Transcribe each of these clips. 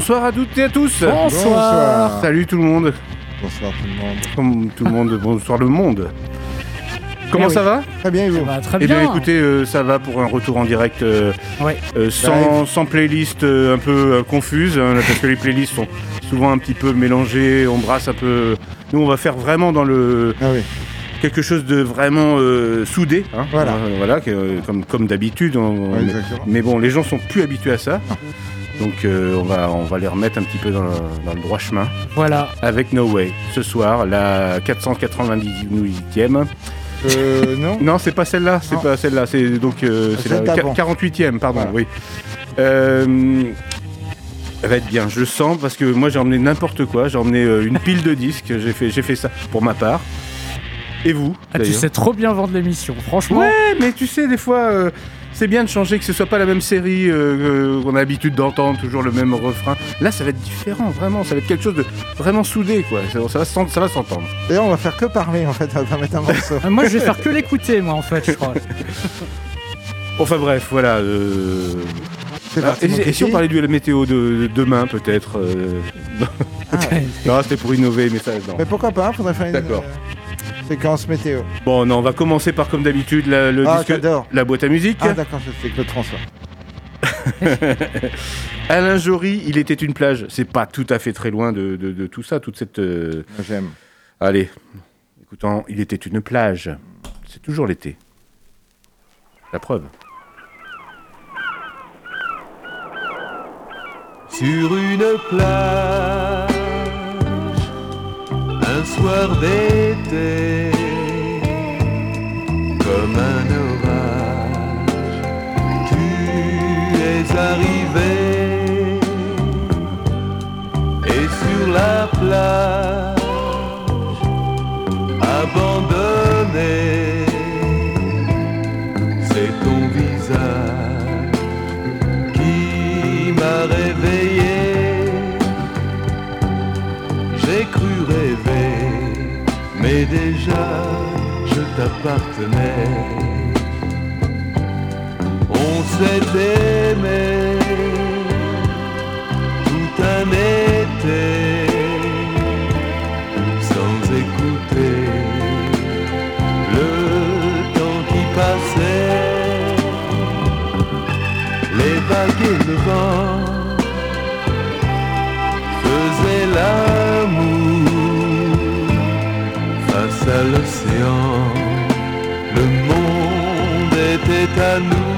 Bonsoir à toutes et à tous. Bonsoir. Salut tout le monde. Bonsoir tout le monde. Comme tout le monde, bonsoir le monde. Comment Eh ça va Très bien, et vous Bah, très Eh bien. bien écoutez, euh, ça va pour un retour en direct euh, Ouais. euh, sans, sans playlist euh, un peu euh, confuse, hein, parce que les playlists sont souvent un petit peu mélangées, on brasse un peu... Nous on va faire vraiment dans le Ah oui. quelque chose de vraiment euh, soudé, hein, Voilà. Euh, voilà que, euh, comme, comme d'habitude. on- Ouais, mais bon, les gens sont plus habitués à ça. Donc euh, on, va, on va les remettre un petit peu dans le, dans le droit chemin Voilà. avec No Way. Ce soir, la 498e. Euh, non Non, c'est pas celle-là, c'est pas celle-là, c'est donc euh, Ah, c'est la d'avant. 48e, pardon, Voilà. oui. Euh, elle va être bien, je le sens, parce que moi j'ai emmené n'importe quoi, j'ai emmené euh, une pile de disques, j'ai fait, j'ai fait ça pour ma part. Et vous Ah, tu sais trop bien vendre l'émission, franchement. Ouais, mais tu sais, des fois, euh, c'est bien de changer, que ce soit pas la même série euh, que- qu'on a l'habitude d'entendre, toujours le même refrain. Là, ça va être différent, vraiment, ça va être quelque chose de vraiment soudé, quoi. Ça, ça va s'en- ça va s'entendre. D'ailleurs, on va faire que parler en fait, on va mettre un morceau. Ah, Moi, je vais faire que l'écouter, moi, en fait, je crois. Enfin bref, voilà. euh, Ah, et, et si on parlait la météo de, de demain, peut-être euh, Non, c'était pour innover, mais ça, non. Mais pourquoi pas Faudrait faire une D'accord. Séquence météo. Bon, non, on va commencer par, comme d'habitude, la, le Ah, disque- la boîte à musique. Ah, d'accord, je sais que le transfert. Alain Jory, il était une plage. C'est pas tout à fait très loin de, de- de tout ça, toute cette... euh, J'aime. Allez, écoutons, il était une plage. C'est toujours l'été. La preuve. Sur une plage, un soir d'été, comme un orage, tu es arrivé, et sur la plage, je t'appartenais. On s'est aimé tout un été sans écouter le temps qui passait les vagues et le vent faisaient l'amour face à l'océan. Le monde était à nous.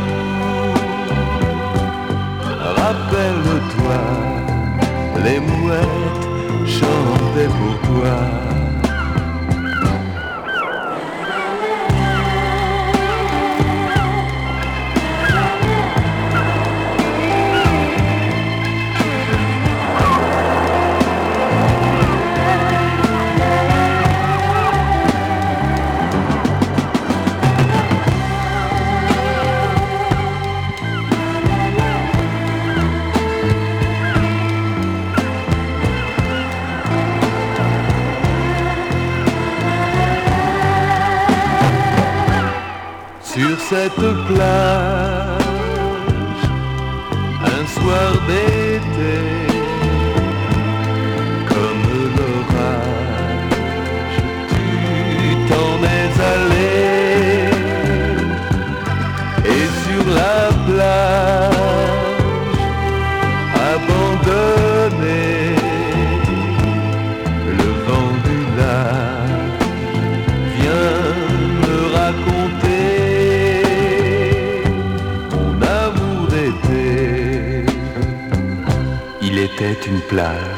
Rappelle-toi, les mouettes chantaient pour toi. Cette une plage.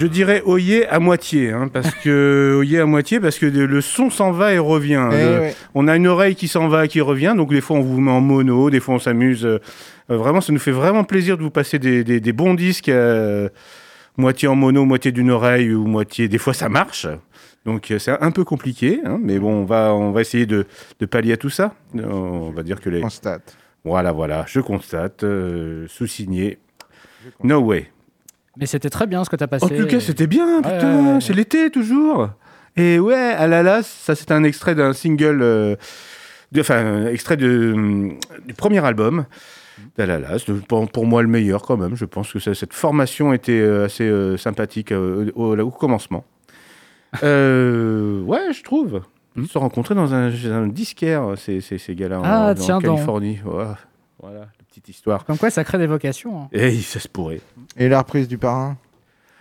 Je dirais Oyer à moitié, hein, parce que Oyer à moitié, parce que le son s'en va et revient. Eh Le- ouais. On a une oreille qui s'en va, qui revient, donc des fois on vous met en mono, des fois on s'amuse. euh, euh, vraiment, ça nous fait vraiment plaisir de vous passer des, des- des bons disques, euh, moitié en mono, moitié d'une oreille ou moitié. Des fois ça marche, donc c'est un peu compliqué, hein, mais bon, on va on va essayer de, de pallier à tout ça. On va dire que les Constate. voilà voilà, je constate, euh, sous-signé. No way. Mais c'était très bien ce que t'as passé. En tout cas, c'était bien, putain, ouais, ouais, c'est l'été toujours. Et ouais, à la las, ça c'est un extrait d'un single, euh, de- enfin, extrait de, hum, du premier album d'Alalas. De- Pour, pour moi, le meilleur quand même. Je pense que ça- cette formation était euh, assez euh, sympathique euh, au, commencement. Ouais, je trouve. Ils se sont rencontrés dans un, un disquaire, ces, ces, ces gars-là, en- Ah, en, donc. Californie. Voilà, petite histoire. Comme quoi, ça crée des vocations. hein. Et ça se pourrait. Et la reprise du parrain?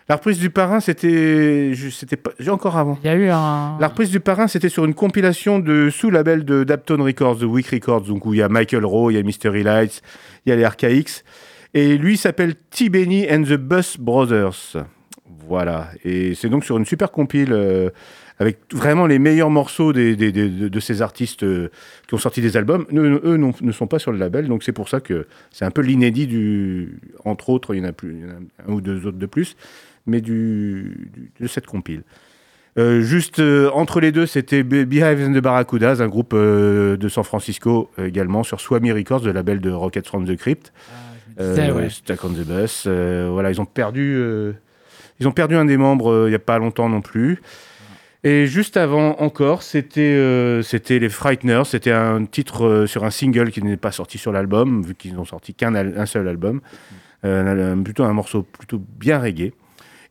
La reprise du parrain, c'était. C'était pas. Encore avant. Il y a eu un. La reprise du parrain, c'était sur une compilation de sous-label de Dapton Records, de Week Records, donc où il y a Michael Rowe, il y a Mystery Lights, il y a les RKX. Et lui s'appelle T. Benny and the Bus Brothers. Voilà. Et c'est donc sur une super compile euh, avec vraiment les meilleurs morceaux des, des- des- de, ces artistes euh, qui ont sorti des albums. Eux non- ne sont pas sur le label, donc c'est pour ça que c'est un peu l'inédit du. Entre autres, il y en a plus, il y en a un ou deux autres de plus, mais du, du- de cette compile. Euh, juste euh, entre les deux, c'était Be- Beehive and the Barracudas, un groupe euh, de San Francisco également sur Swami Records, le label de Rockets from the Crypt. Disais, ouais. Stack on the Bus. voilà, ils ont perdu, ils ont perdu un des membres il n'y a pas longtemps non plus. Et juste avant encore, c'était euh, c'était les Frighteners. C'était un titre euh, sur un single qui n'est pas sorti sur l'album, vu qu'ils n'ont sorti qu'un un seul album. Euh, un- plutôt un morceau plutôt bien reggae.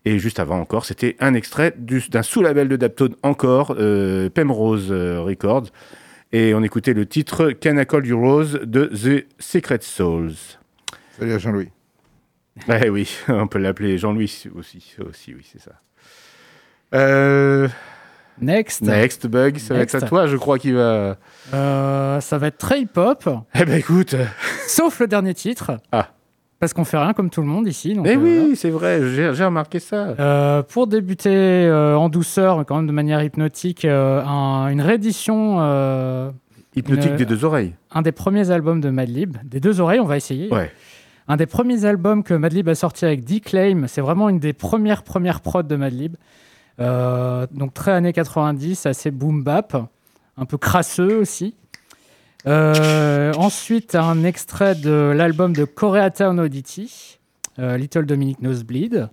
Et juste avant encore, c'était un extrait du- d'un sous-label de Daptone encore, Pemrose Records. Et on écoutait le titre Can I Call You Rose de The Secret Souls. Salut à Jean-Louis. Eh oui, on peut l'appeler Jean-Louis aussi, aussi, oui, c'est ça. Euh, Next. next Bug, ça va Next. être à toi, je crois qu'il va. Euh, ça va être très hip-hop, Eh ben écoute, sauf le dernier titre. Ah. Parce qu'on fait rien comme tout le monde ici. donc, eh euh, oui, c'est vrai, j'ai remarqué ça. Euh, pour débuter euh, en douceur, mais quand même de manière hypnotique, euh, un- une réédition, euh, Hypnotique une- des deux oreilles. un des premiers albums de Madlib, des deux oreilles, on va essayer. Ouais. Un des premiers albums que Madlib a sorti avec D-Claim, c'est vraiment une des premières premières prods de Madlib. Euh, donc très années 90, assez boom bap, un peu crasseux aussi. Euh, ensuite, un extrait de l'album de Koreatown Oddity, euh, Little Dominic Nosebleed,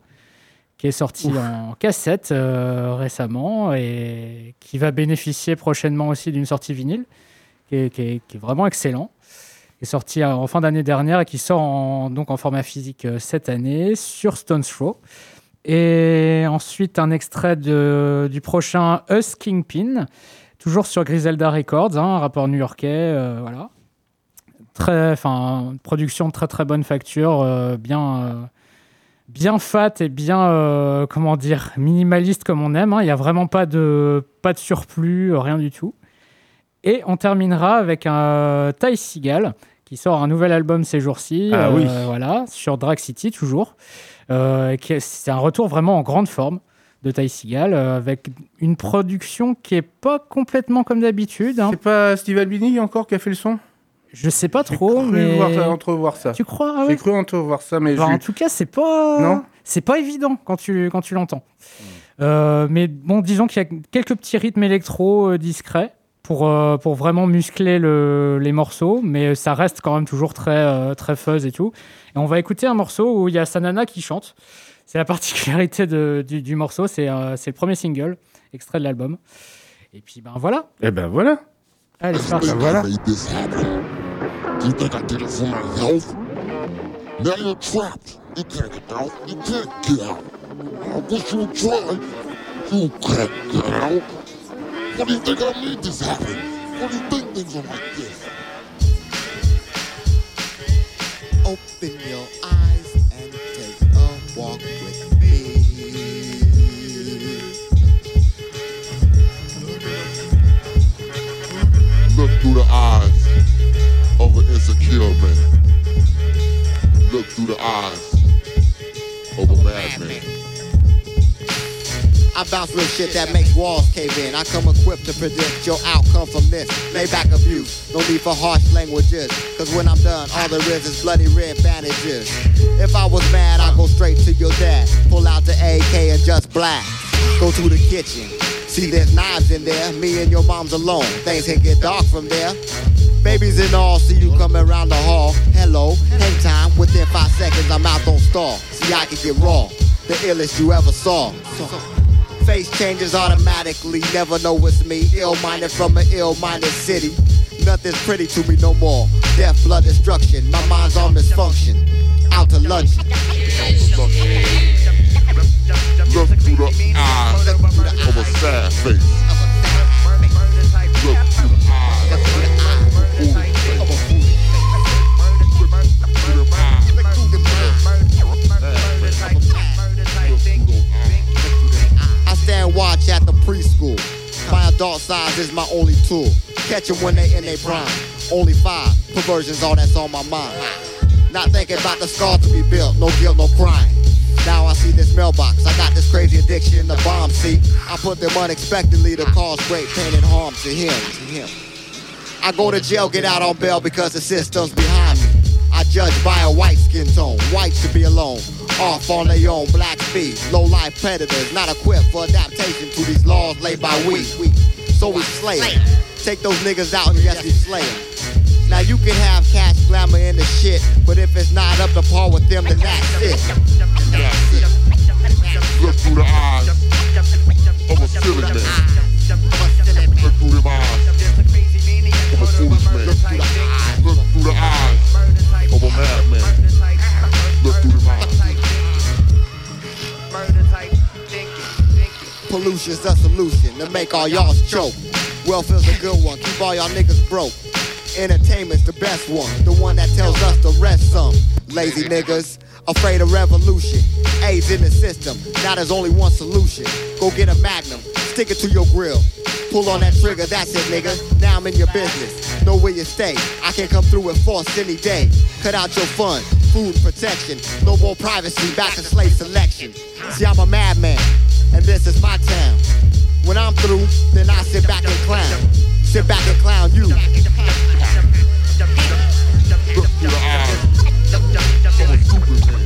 qui est sorti en cassette euh, récemment et qui va bénéficier prochainement aussi d'une sortie vinyle, qui est, qui est- qui est vraiment excellent qui est sorti en fin d'année dernière et qui sort en, donc en format physique euh, cette année sur Stone's Throw. Et ensuite, un extrait de- du prochain Us Kingpin, toujours sur Griselda Records, hein, un rapport new-yorkais. euh, voilà. Très, enfin, production de très très bonne facture, euh, bien, euh, bien fat et bien, euh, comment dire, minimaliste comme on aime. hein. Il n'y a vraiment pas de, pas de surplus, rien du tout. Et on terminera avec un Ty Seagal qui sort un nouvel album ces jours-ci. Ah oui. Voilà, sur Drag City toujours. Euh, c'est un retour vraiment en grande forme de Ty Seagal, euh, avec une production qui est pas complètement comme d'habitude. hein. C'est pas Steve Albini encore qui a fait le son? Je sais pas J'ai trop, cru mais voir ça, entrevoir ça. tu crois ah J'ai cru entrevoir ça, mais Bah, je- en tout cas, c'est pas Non? c'est pas évident quand tu quand tu l'entends. Euh, mais bon, disons qu'il y a quelques petits rythmes électro discrets pour euh, pour vraiment muscler le- les morceaux, mais ça reste quand même toujours très euh, très fuzz et tout. Et on va écouter un morceau où il y a Sanana qui chante. C'est la particularité de- du, du morceau. C'est euh, c'est le premier single extrait de l'album. Et puis ben voilà. Eh ben voilà. Allez, c'est parti. Ben voilà. What do you think I made this happen? What do you think things are like this? Open your eyes and take a walk with me. Look through the eyes of an insecure man. Look through the eyes of a madman. I bounce with shit that makes walls cave in. I come equipped to predict your outcome from this. Lay back abuse, no need for harsh languages. Cause when I'm done, all there is is bloody red bandages. If I was mad, I'd go straight to your dad. Pull out the AK and just blast. Go to the kitchen. See, there's knives in there. Me and your mom's alone. Things can get dark from there. Babies and all, see you coming around the hall. Hello, hang time. Within five seconds, I'm out, don't stall. See, I can get raw. The illest you ever saw. Face changes automatically, never know it's me. Ill-minded from an ill-minded city. Nothing's pretty to me no more. Death, blood, destruction. My mind's on misfunction. Out to lunch. Look through the eyes of a sad face. Look through the eyes stand watch at the preschool. My adult size is my only tool. Catch 'em when they in their prime. Only five perversions, all that's on my mind. Not thinking about the scar to be built, no guilt, no crime. Now I see this mailbox. I got this crazy addiction to bomb seat. I put them unexpectedly to cause great pain and harm to him. To him. I go to jail, get out on bail because the system's behind me. I judge by a white skin tone. White should be alone. Off on their own, black speed. Low life predators, not equipped for adaptation to these laws laid by we. So we slay. Take those niggas out and yes, we slay. Now you can have cash, glamour, and the shit, but if it's not up to par with them, then that's it. That's it. Look through the eyes of a silly man. Look through the eyes of a foolish man. Look through the eyes a. Look through them eyes. Pollution's the solution to make all y'all choke. Welfare's a good one, keep all y'all niggas broke. Entertainment's the best one, the one that tells us to rest some. Lazy niggas, afraid of revolution. AIDS in the system, now there's only one solution. Go get a magnum, stick it to your grill. Pull on that trigger, that's it, nigga. Now I'm in your business. Know where you stay. I can come through with force any day. Cut out your fun, food protection. No more privacy, back to slave selection. See, I'm a madman, and this is my town. When I'm through, then I sit back and clown. Sit back and clown you. Look through the eyes of a stupid man.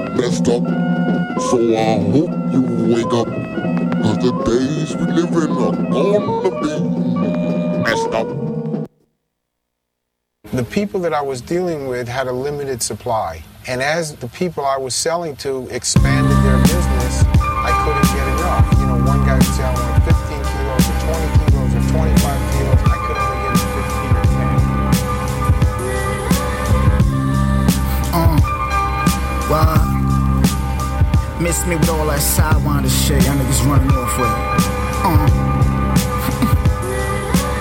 messed up. So I hope you wake up, cause the days we live in are gonna be messed up. The people that I was dealing with had a limited supply. And as the people I was selling to expanded their business, I couldn't get enough. You know, one guy would say, I want Trust me with all that sidewinder shit y'all niggas running off with. Uh.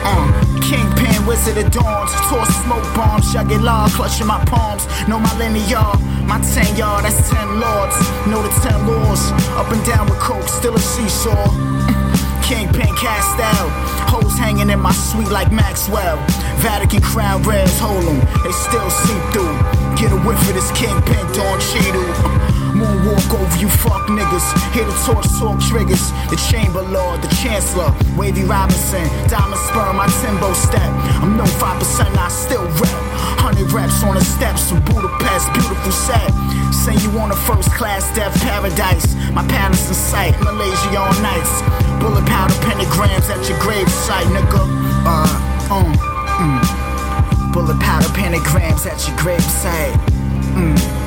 uh. Kingpin, wizard of dawns, toss smoke bombs, y'all get law, clutching my palms. Know my linear, my 10 yard, that's 10 lords. Know the 10 laws, up and down with coke, still a seesaw. Kingpin cast out. Hoes hanging in my suite like Maxwell. Vatican crown reds, hold 'em, they still see through. Get a whiff of this Kingpin, Don Cheadle. Moonwalk over you fuck niggas. Hit the torch, triggers. The Chamber Lord, the Chancellor, Wavy Robinson, Diamond Sperm, my Timbo step. I'm no 5%, I still rep. 100 reps on the steps of Budapest, beautiful set. Say you on a first class death paradise. My palace in sight, Malaysia on nights. Bullet powder pentagrams at your grave site, nigga. Uh, um, mm. Bullet powder pentagrams at your grave site. Mm.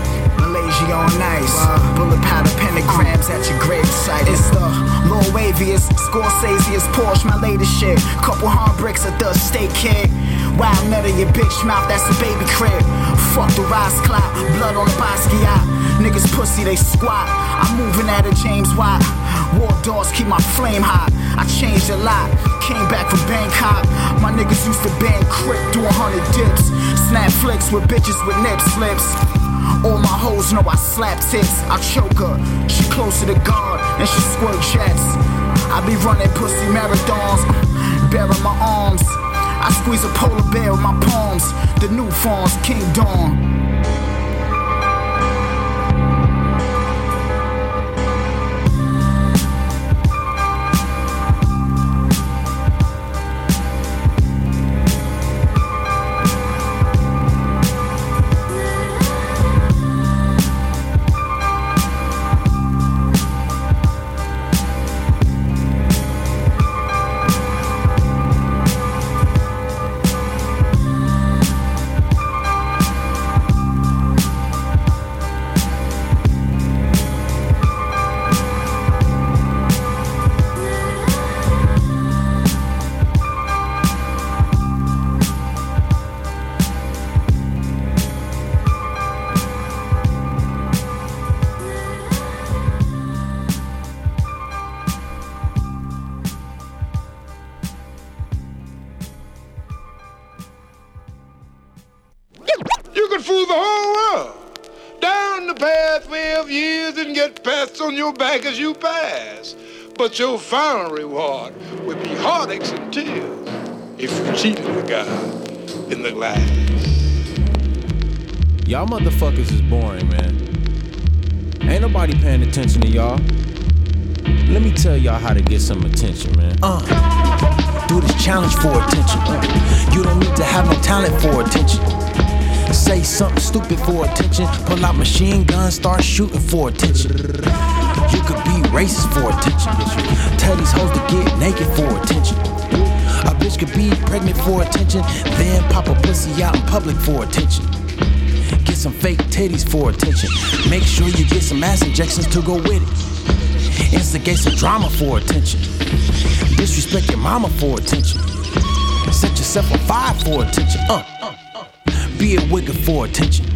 Malaysia on ice. Bullet powder pentagrams at your grave site. It's the Lil Waviest, Scorsese's Porsche, my latest shit. Couple hard bricks at the state kid. Wild nut in your bitch mouth, that's a baby crib. Fuck the rise clock, blood on the Basquiat. Niggas pussy, they squat. I'm moving at a James Watt. War dogs keep my flame hot. I changed a lot. Came back from Bangkok. My niggas used to bang crip, do a hundred dips. Snap flicks with bitches with nip slips. All my hoes know I slap tits. I choke her. She closer to God and she squirt jets. I be running pussy marathons, bearing my arms. I squeeze a polar bear with my palms. The new forms, King Dawn. Your back as you pass. But your final reward would be heartaches and tears if you cheated the guy in the glass. Y'all motherfuckers is boring, man. Ain't nobody paying attention to y'all. Let me tell y'all how to get some attention, man. Uh, do this challenge for attention. You don't need to have no talent for attention. Say something stupid for attention. Pull out machine guns, start shooting for attention. You could be racist for attention. Tell these hoes to get naked for attention. A bitch could be pregnant for attention, then pop a pussy out in public for attention. Get some fake titties for attention. Make sure you get some ass injections to go with it. Instigate some drama for attention. Disrespect your mama for attention. Set yourself on fire for attention. Uh. Be a wigger for attention.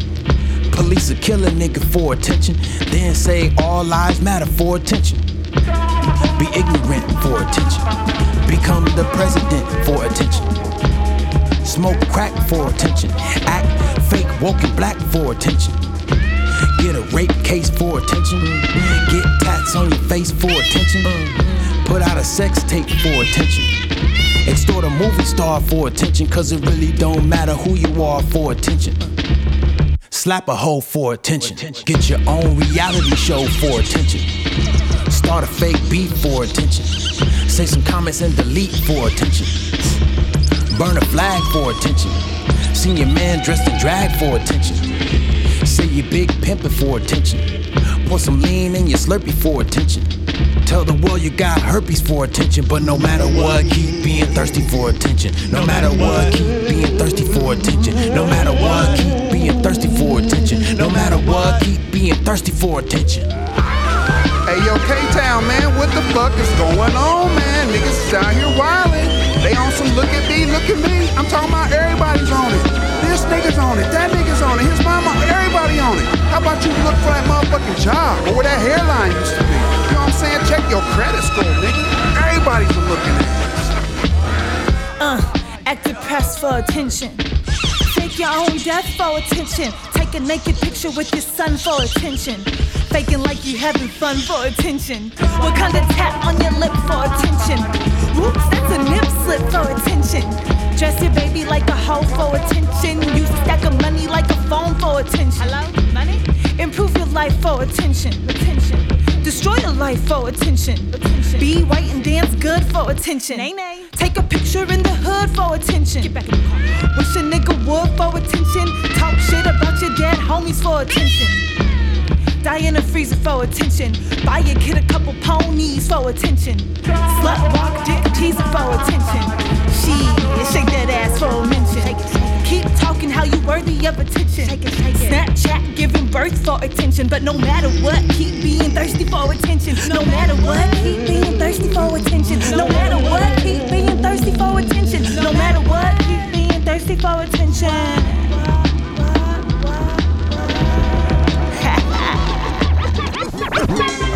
Police will kill a nigga for attention. Then say all lives matter for attention. Be ignorant for attention. Become the president for attention. Smoke crack for attention. Act fake woke and black for attention. Get a rape case for attention. Get tats on your face for attention. Put out a sex tape for attention. Extort a movie star for attention, cause it really don't matter who you are for attention. Slap a hoe for attention. Get your own reality show for attention. Start a fake beat for attention. Say some comments and delete for attention. Burn a flag for attention. Seen your man dressed in drag for attention. Say you big pimpin' for attention. Pour some lean in your slurpee for attention. Tell the world you got herpes for attention, but no matter what, keep being thirsty for attention. No matter what, keep being thirsty for attention. No matter what, keep being thirsty for attention. No matter what, keep being thirsty for attention. Hey yo, K-Town, man, what the fuck is going on, man? Niggas is out here wildin'. They on some look at me, look at me. I'm talking about everybody's on it. This nigga's on it, that nigga's on it, his mama, everybody on it. How about you look for that motherfucking job or where that hairline used to be. You know what I'm saying? Check your credit score, nigga. Everybody's been looking at this. Uh, act press for attention. Fake your own death for attention. Take a naked picture with your son for attention. Faking like you having fun for attention. What kind of tap on your lip for attention? Whoops, that's a nip slip for attention. Dress your baby like a hoe for attention. Use a stack of money like a phone for attention. Hello, money? Improve your life for attention. Attention. Destroy your life for attention. attention. Be white and dance good for attention. Nay, nay. Take a picture in the hood for attention. Get back in the car. Wish a nigga would for attention. Talk shit about your dead homies for attention. Die in a freezer for attention. Buy your kid a couple ponies for attention. Slut walk dick teaser for attention. She shake that ass for a mention. Keep talking how you worthy of attention. Snapchat giving birth for attention. But no matter what, keep being thirsty for attention. No matter what, keep being thirsty for attention. No matter what, keep being thirsty for attention. No matter what, keep being thirsty for attention.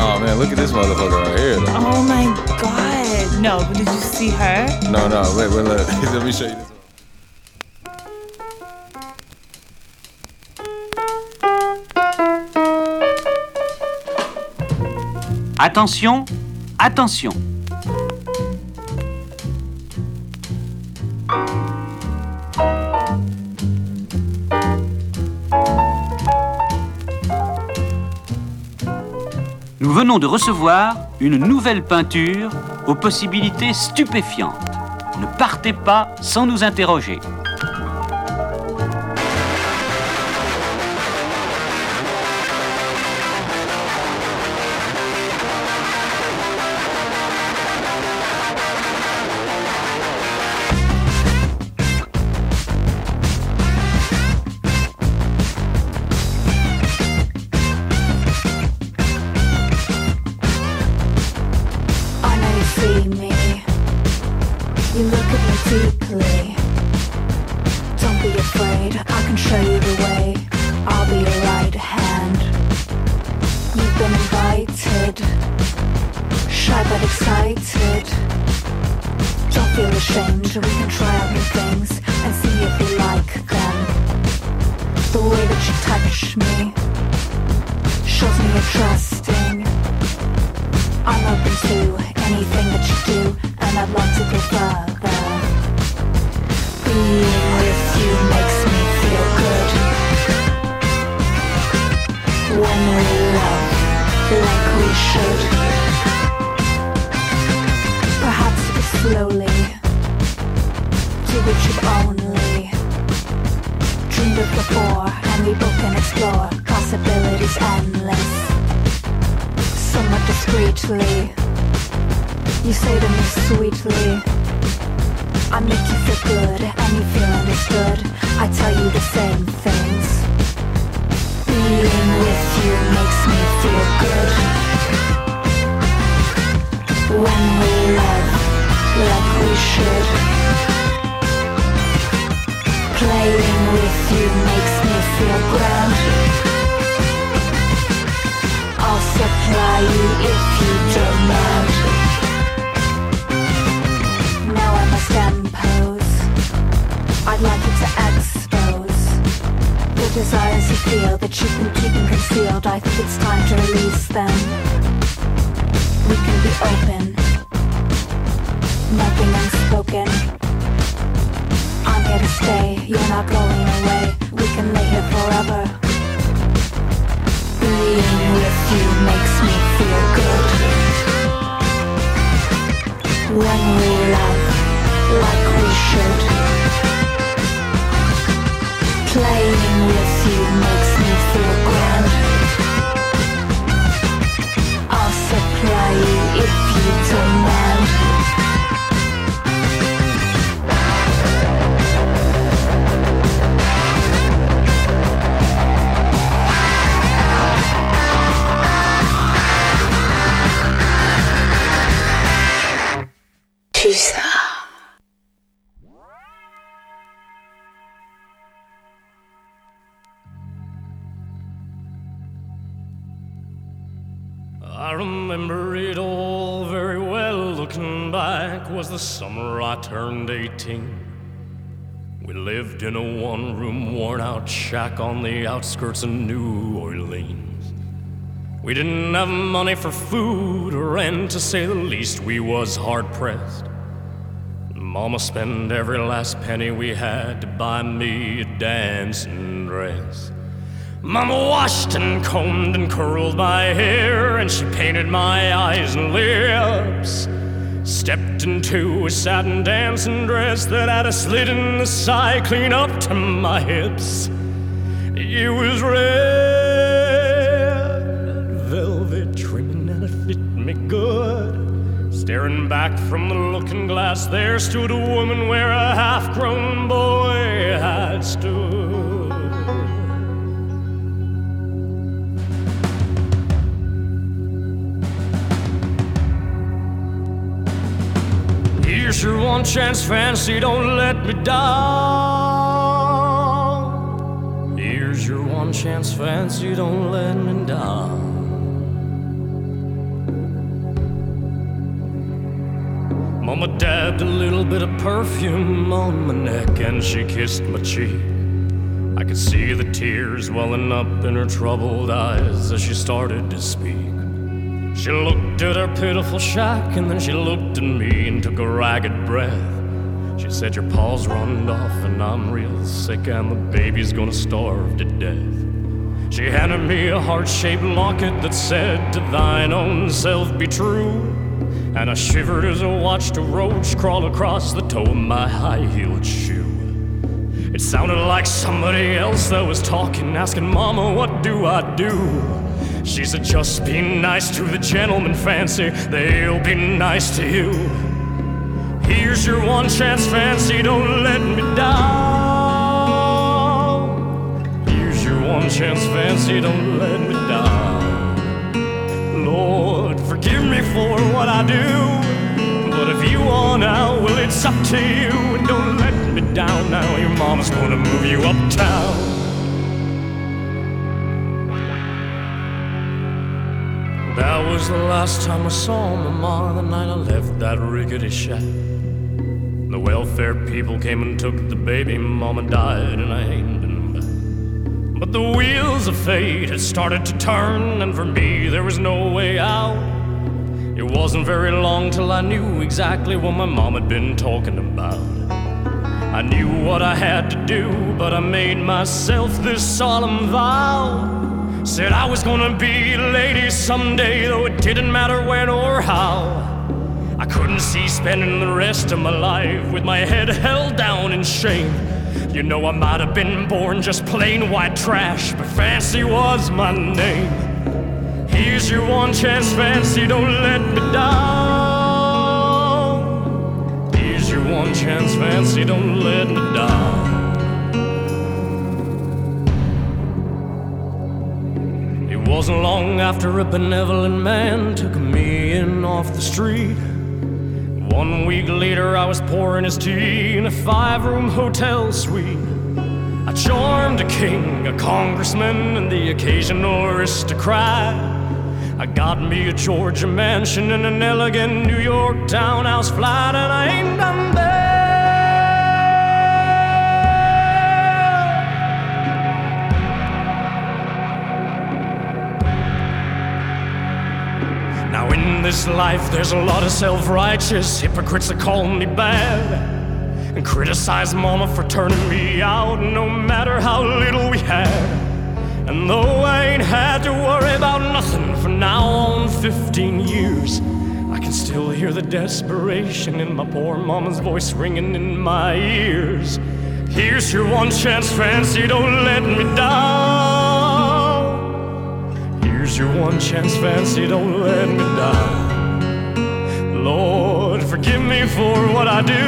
Oh man, look at this motherfucker right here. though. Oh my god. No, but did you see her? No, no, wait, wait, let, let me show you this. Attention, attention. De recevoir une nouvelle peinture aux possibilités stupéfiantes. Ne partez pas sans nous interroger. 18. We lived in a one room, worn out shack on the outskirts of New Orleans. We didn't have money for food or rent, to say the least, we was hard pressed. Mama spent every last penny we had to buy me a dancing dress. Mama washed and combed and curled my hair, and she painted my eyes and lips. Stepped into a satin dancing dress that had a slit in the side clean up to my hips. It was red velvet trimming and it fit me good. Staring back from the looking glass, there stood a woman where a half grown boy had stood. Here's your one chance, fancy, don't let me down. Here's your one chance, fancy, don't let me down. Mama dabbed a little bit of perfume on my neck and she kissed my cheek. I could see the tears welling up in her troubled eyes as she started to speak. She looked at her pitiful shack and then she looked at me and took a ragged breath. She said, Your paws runned off and I'm real sick and the baby's gonna starve to death. She handed me a heart shaped locket that said, To thine own self be true. And I shivered as I watched a roach crawl across the toe of my high heeled shoe. It sounded like somebody else that was talking, asking, Mama, what do I do? She said, just be nice to the gentleman, fancy. They'll be nice to you. Here's your one chance, fancy. Don't let me down. Here's your one chance, fancy. Don't let me down. Lord, forgive me for what I do. But if you want out, well, it's up to you. And don't let me down now. Your mama's gonna move you uptown. Was the last time I saw my mom the night I left that rickety shack. The welfare people came and took the baby, mama died, and I ain't been back. But the wheels of fate had started to turn, and for me there was no way out. It wasn't very long till I knew exactly what my mom had been talking about. I knew what I had to do, but I made myself this solemn vow. Said I was gonna be a lady someday, though it didn't matter when or how. I couldn't see spending the rest of my life with my head held down in shame. You know, I might have been born just plain white trash, but fancy was my name. Here's your one chance, fancy, don't let me down. Here's your one chance, fancy, don't let me down. Wasn't long after a benevolent man took me in off the street. One week later, I was pouring his tea in a five room hotel suite. I charmed a king, a congressman, and the occasional aristocrat. I got me a Georgia mansion and an elegant New York townhouse flat, and I ain't done there. This life, there's a lot of self righteous hypocrites that call me bad and criticize Mama for turning me out, no matter how little we had. And though I ain't had to worry about nothing for now on 15 years, I can still hear the desperation in my poor mama's voice ringing in my ears. Here's your one chance, fancy, don't let me down. Here's your one chance, fancy, don't let me down. Lord, forgive me for what I do.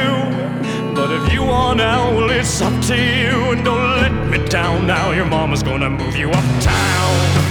But if you want out, well, it's up to you. And don't let me down now. Your mama's gonna move you uptown.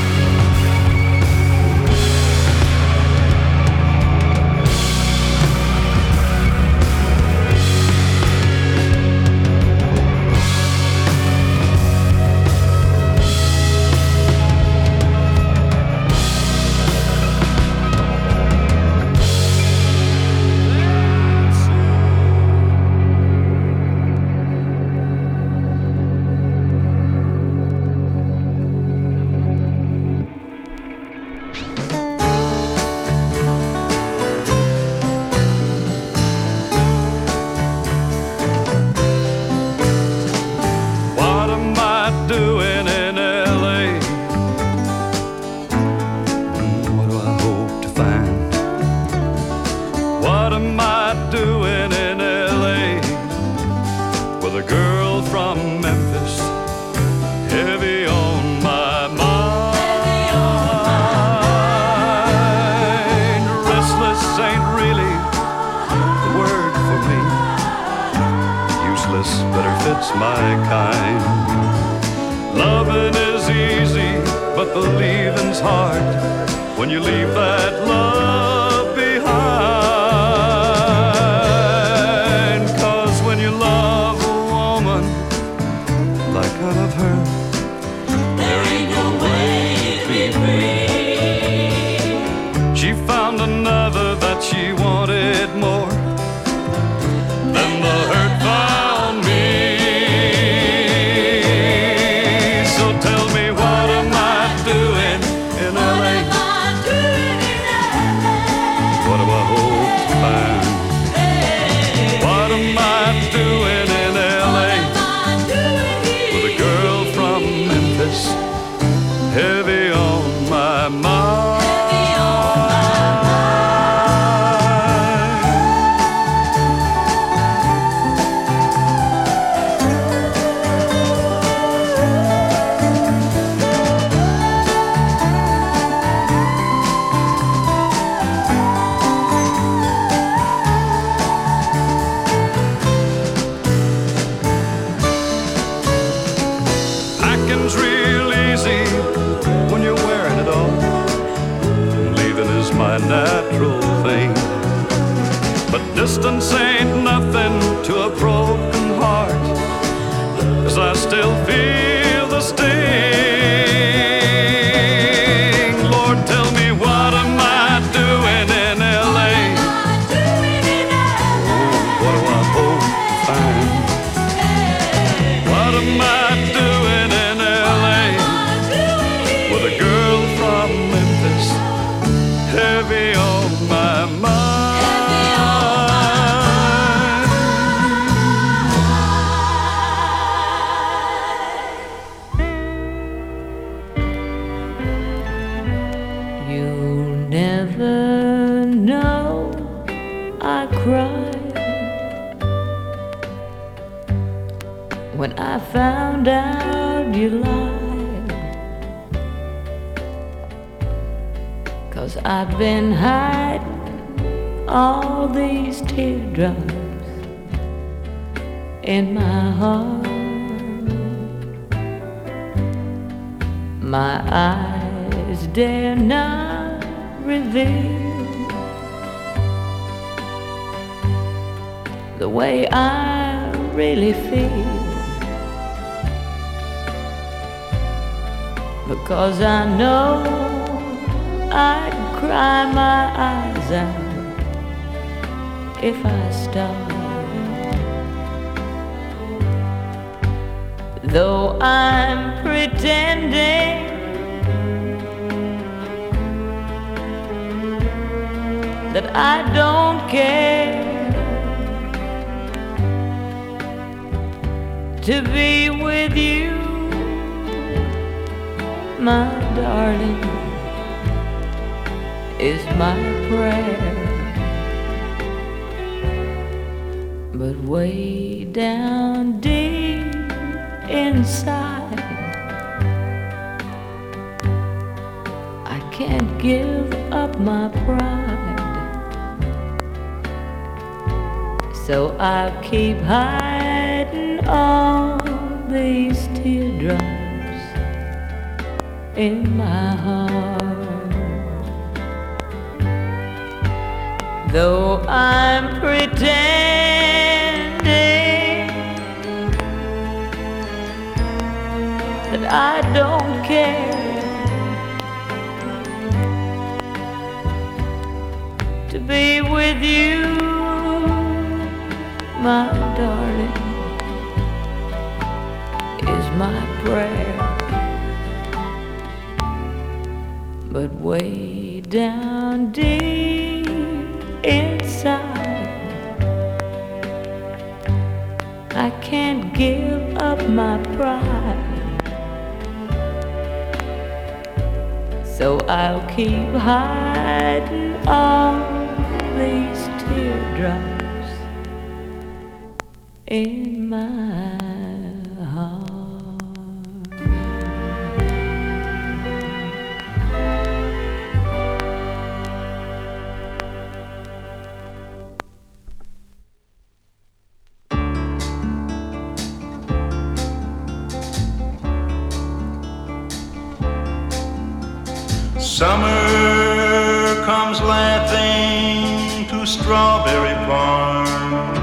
Summer comes laughing to Strawberry Farm.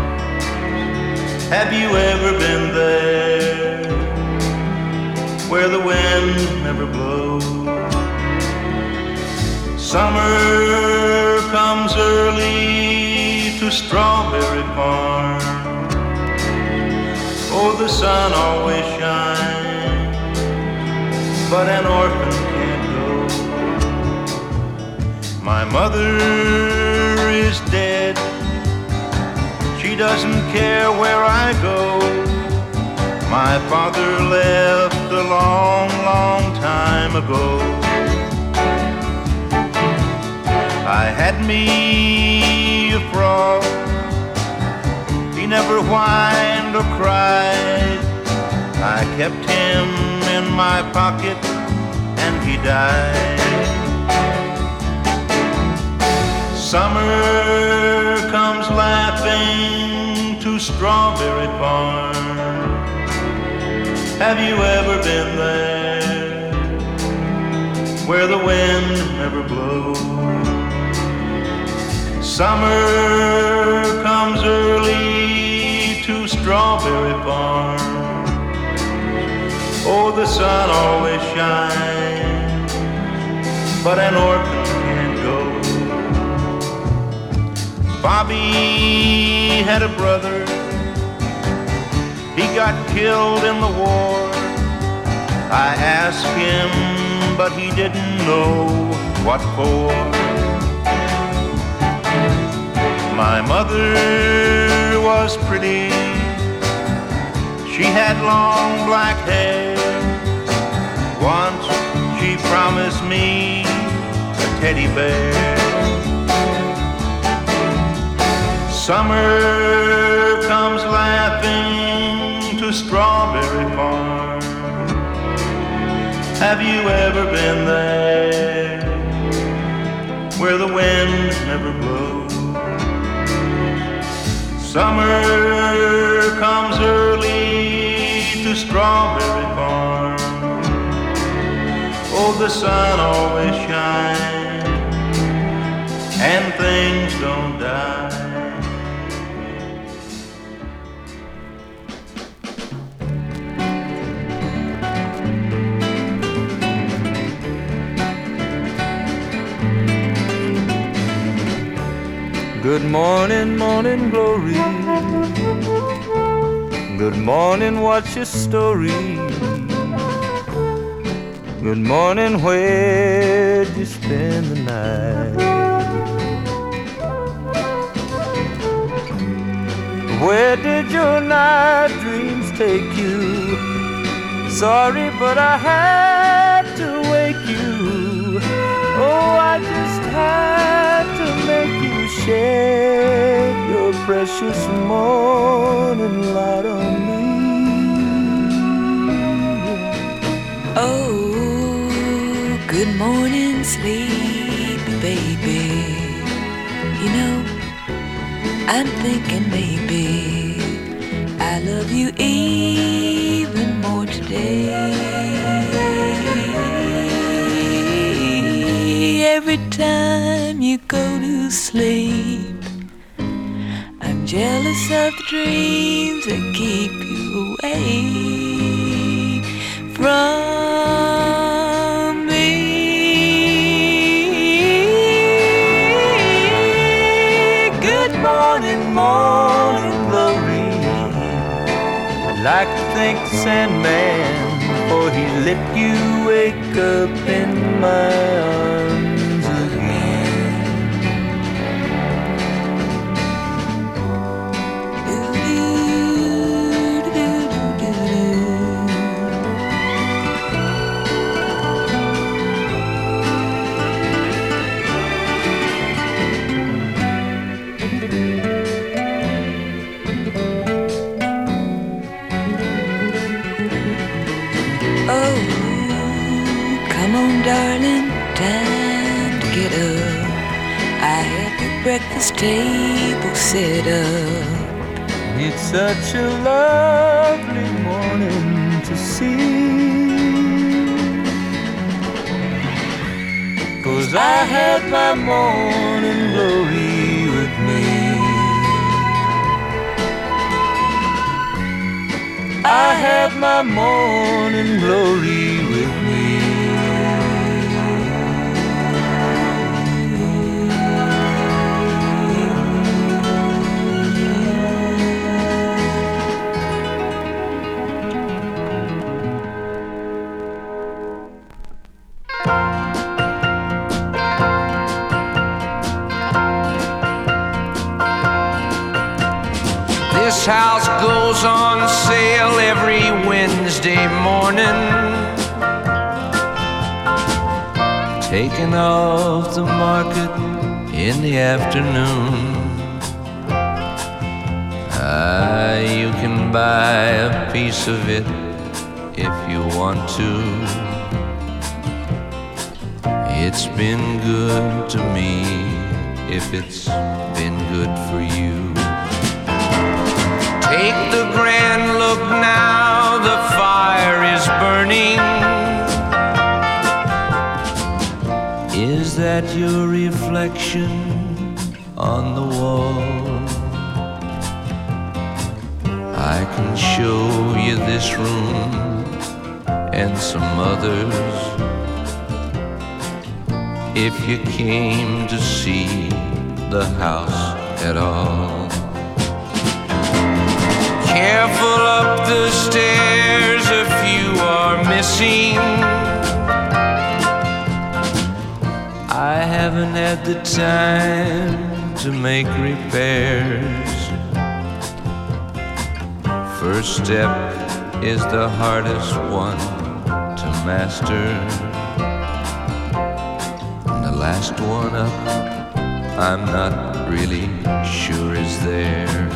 Have you ever been there where the wind never blows? Summer comes early to Strawberry Farm. Oh, the sun always shines, but an orphan mother is dead. She doesn't care where I go. My father left a long, long time ago. I had me a frog. He never whined or cried. I kept him in my pocket and he died. Summer comes laughing to Strawberry Farm. Have you ever been there where the wind never blows? Summer comes early to Strawberry Farm. Oh, the sun always shines, but an orphan Bobby had a brother, he got killed in the war. I asked him, but he didn't know what for. My mother was pretty. She had long black hair. Once she promised me a teddy bear. Summer comes laughing to Strawberry Farm. Have you ever been there where the wind never blows? Summer comes early to Strawberry Farm. Oh, the sun always shines and things don't Good morning, morning glory. Good morning, what's your story? Good morning, where'd you spend the night? Where did your night dreams take you? Sorry, but I had to wake you. Oh, I just had to make shed your precious morning light on me. Oh, good morning, sleepy baby. You know, I'm thinking maybe I love you even more today. Every time you go to sleep, I'm jealous of the dreams that keep you away from me. Good morning, morning glory. I'd like to thank the Sandman for he let you wake up in my arms breakfast table set up. It's such a lovely morning to see. Cause I had my morning glory with me. I had my morning glory with me. Goes on sale every Wednesday morning. Taken off the market in the afternoon. Ah, you can buy a piece of it if you want to. It's been good to me if it's been good for you. That your reflection on the wall? I can show you this room and some others if you came to see the house at all. Careful up the stairs if you are missing. Haven't had the time to make repairs. First step is the hardest one to master. And the last one up, I'm not really sure is there.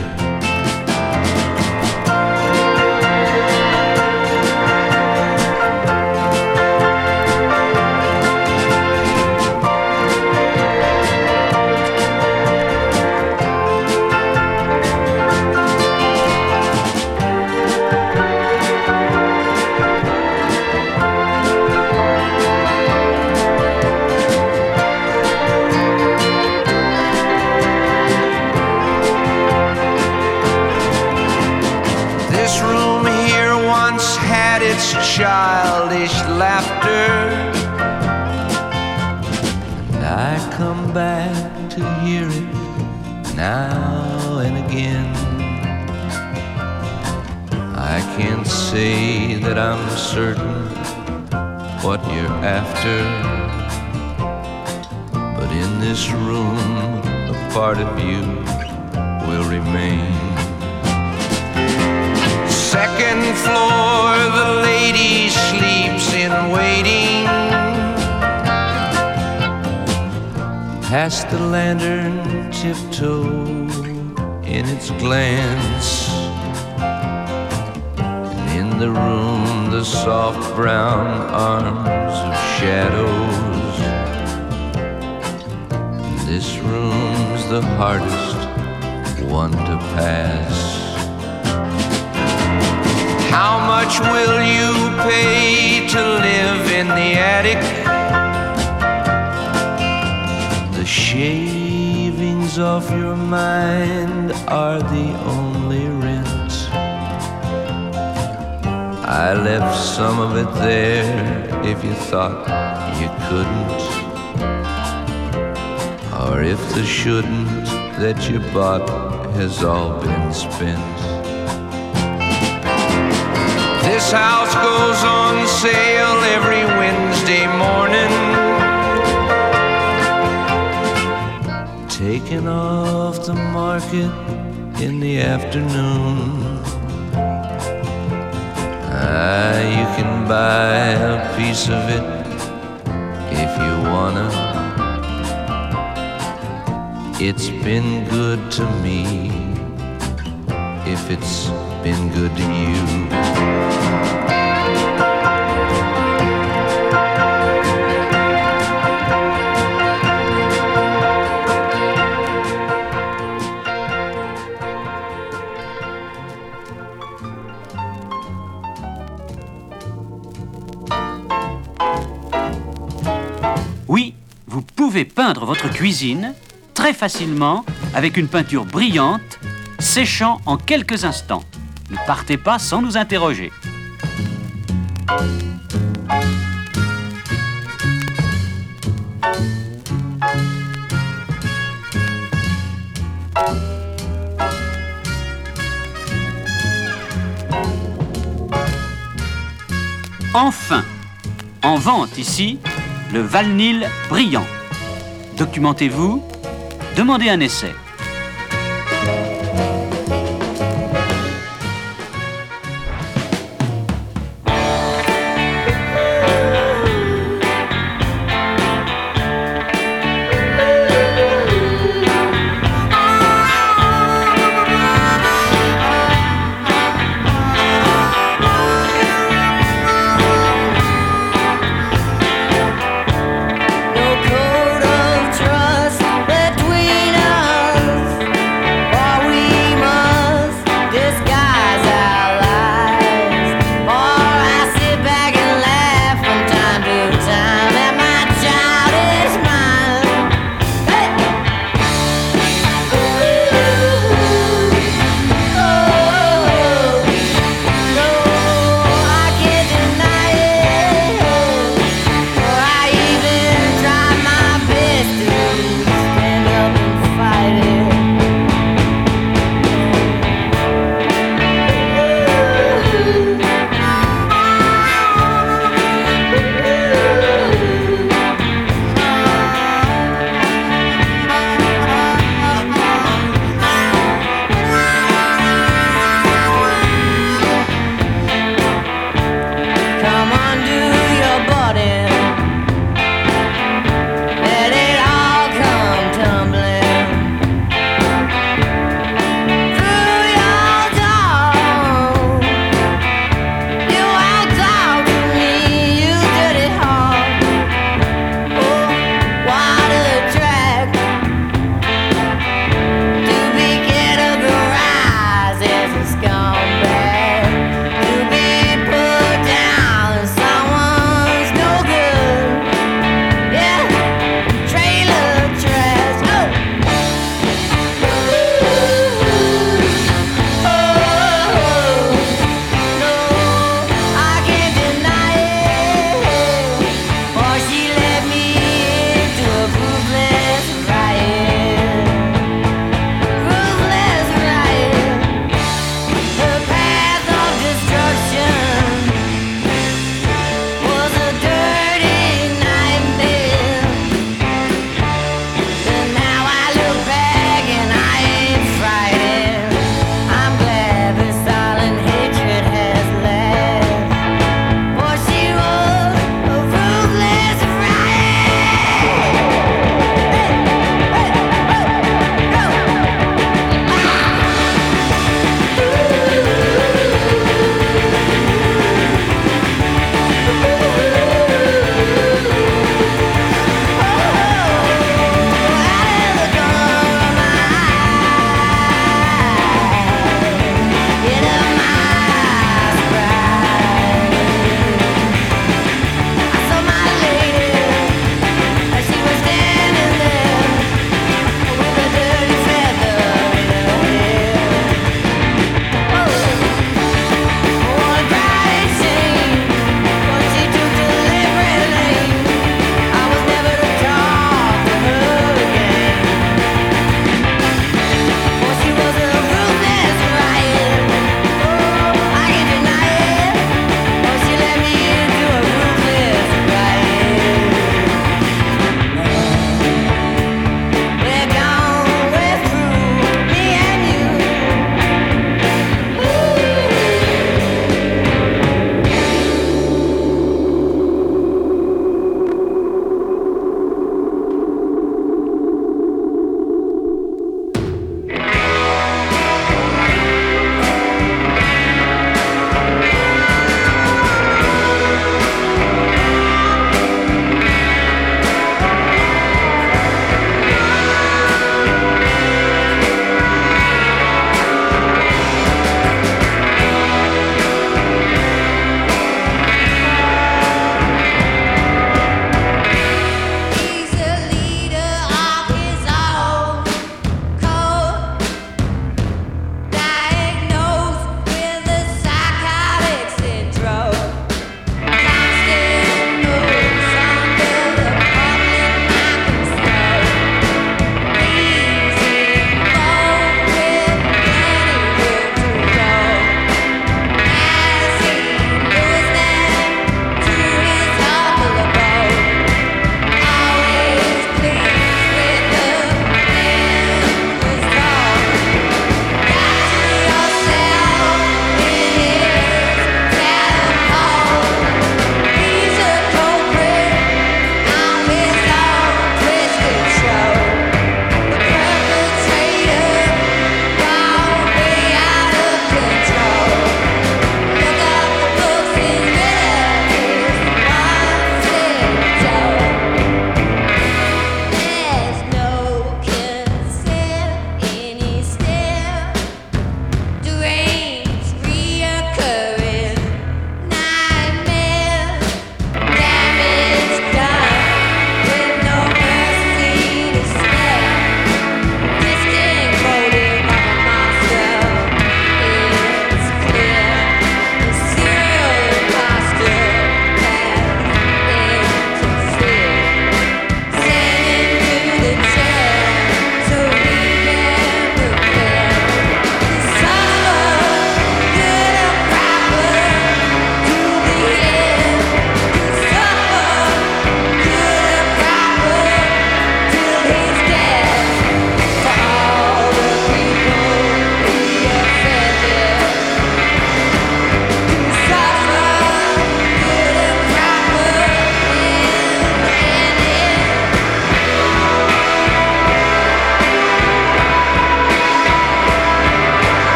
Of you will remain. Second floor, the lady sleeps in waiting. Past the lantern, tiptoe in its glance. In the room, the soft brown arms of shadows. This the hardest one to pass. How much will you pay to live in the attic? The shavings of your mind are the only rent. I left some of it there if you thought you couldn't. If the shouldn't that you bought has all been spent. This house goes on sale every Wednesday morning. Taken off the market in the afternoon. Ah, you can buy a piece of it if you wanna. It's been good to me if it's been good to you. Oui, vous pouvez peindre votre cuisine très facilement avec une peinture brillante, séchant en quelques instants. Ne partez pas sans nous interroger. Enfin, en vente ici, le Valnil brillant. Documentez-vous, demandez un essai.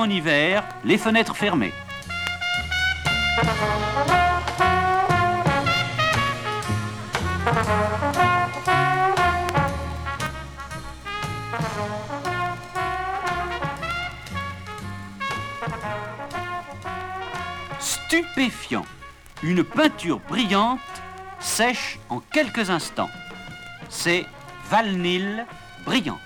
En hiver, les fenêtres fermées. Stupéfiant. Une peinture brillante sèche en quelques instants. C'est Valnil brillant.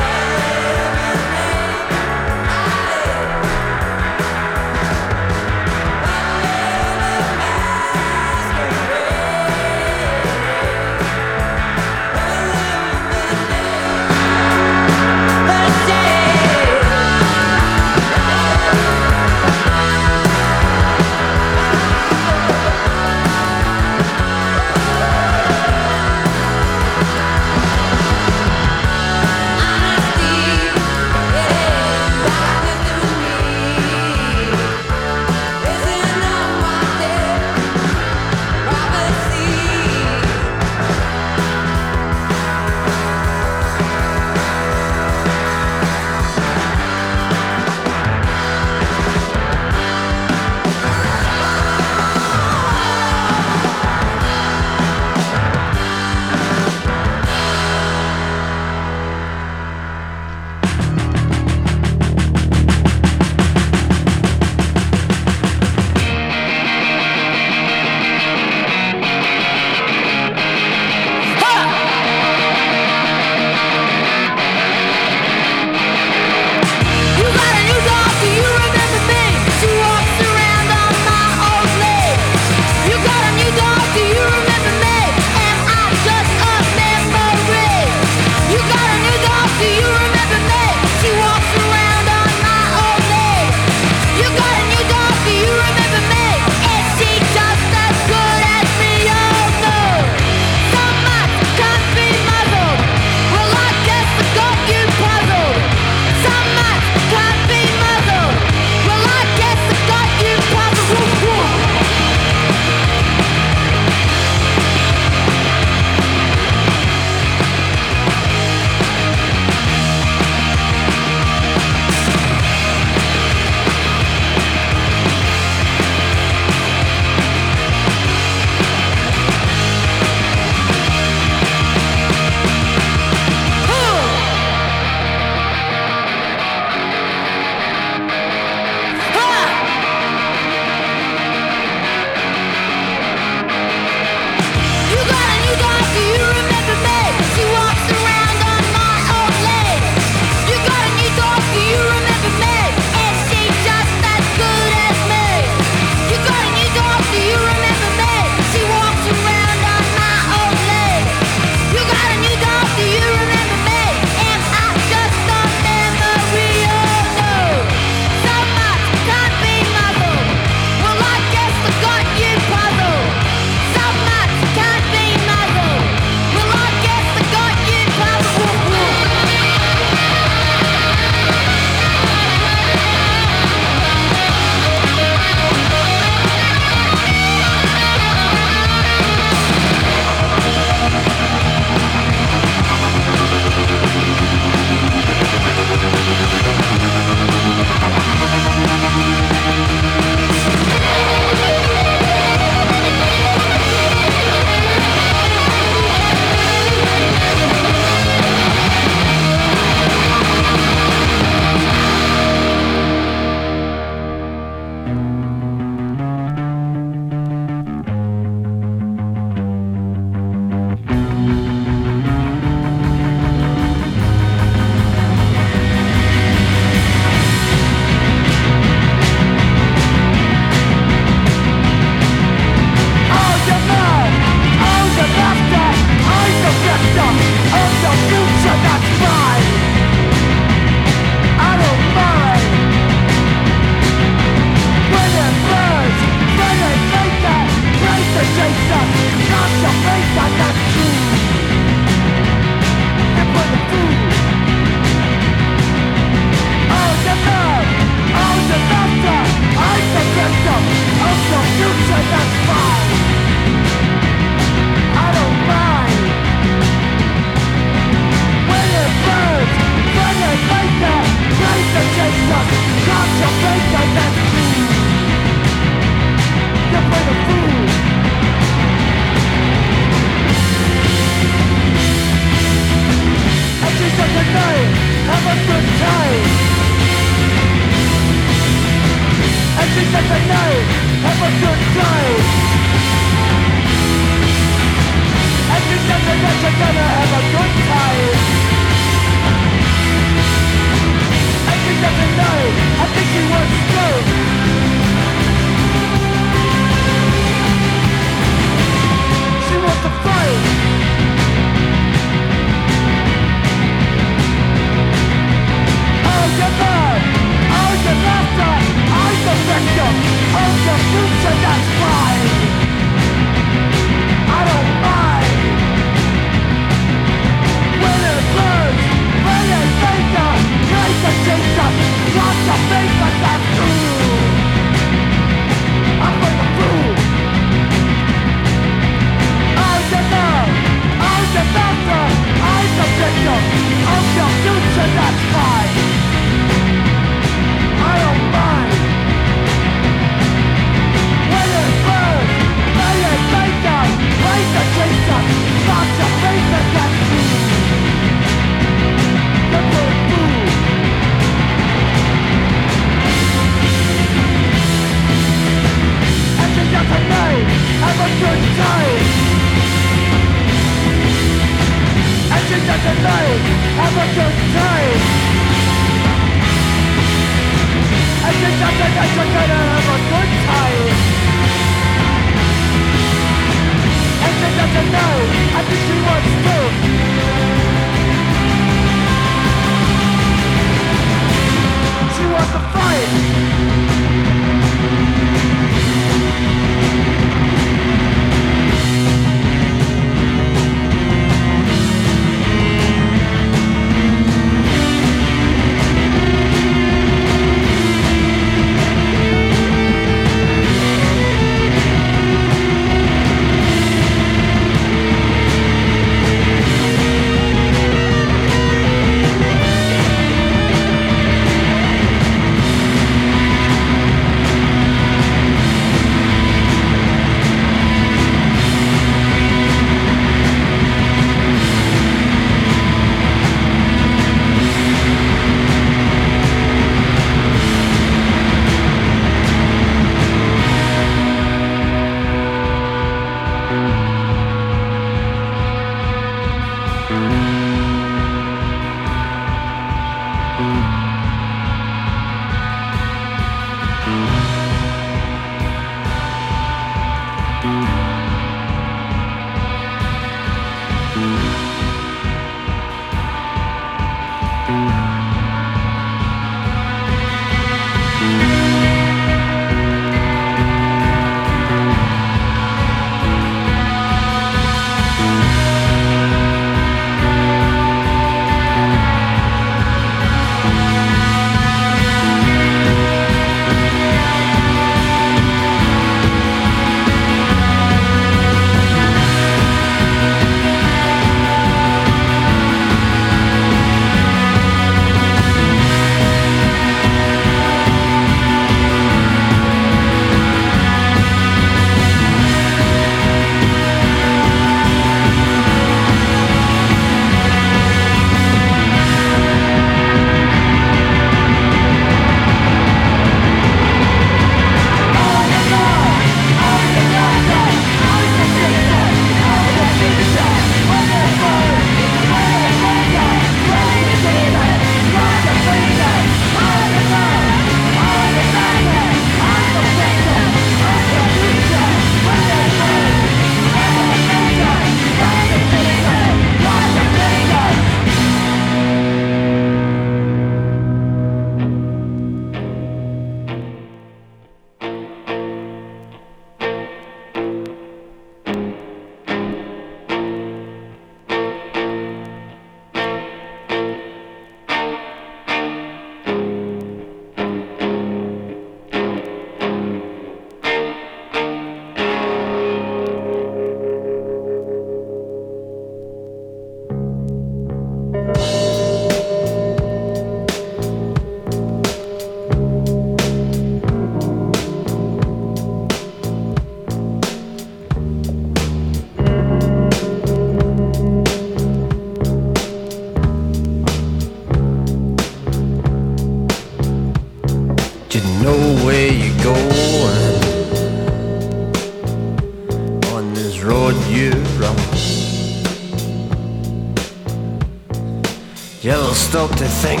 Stop to think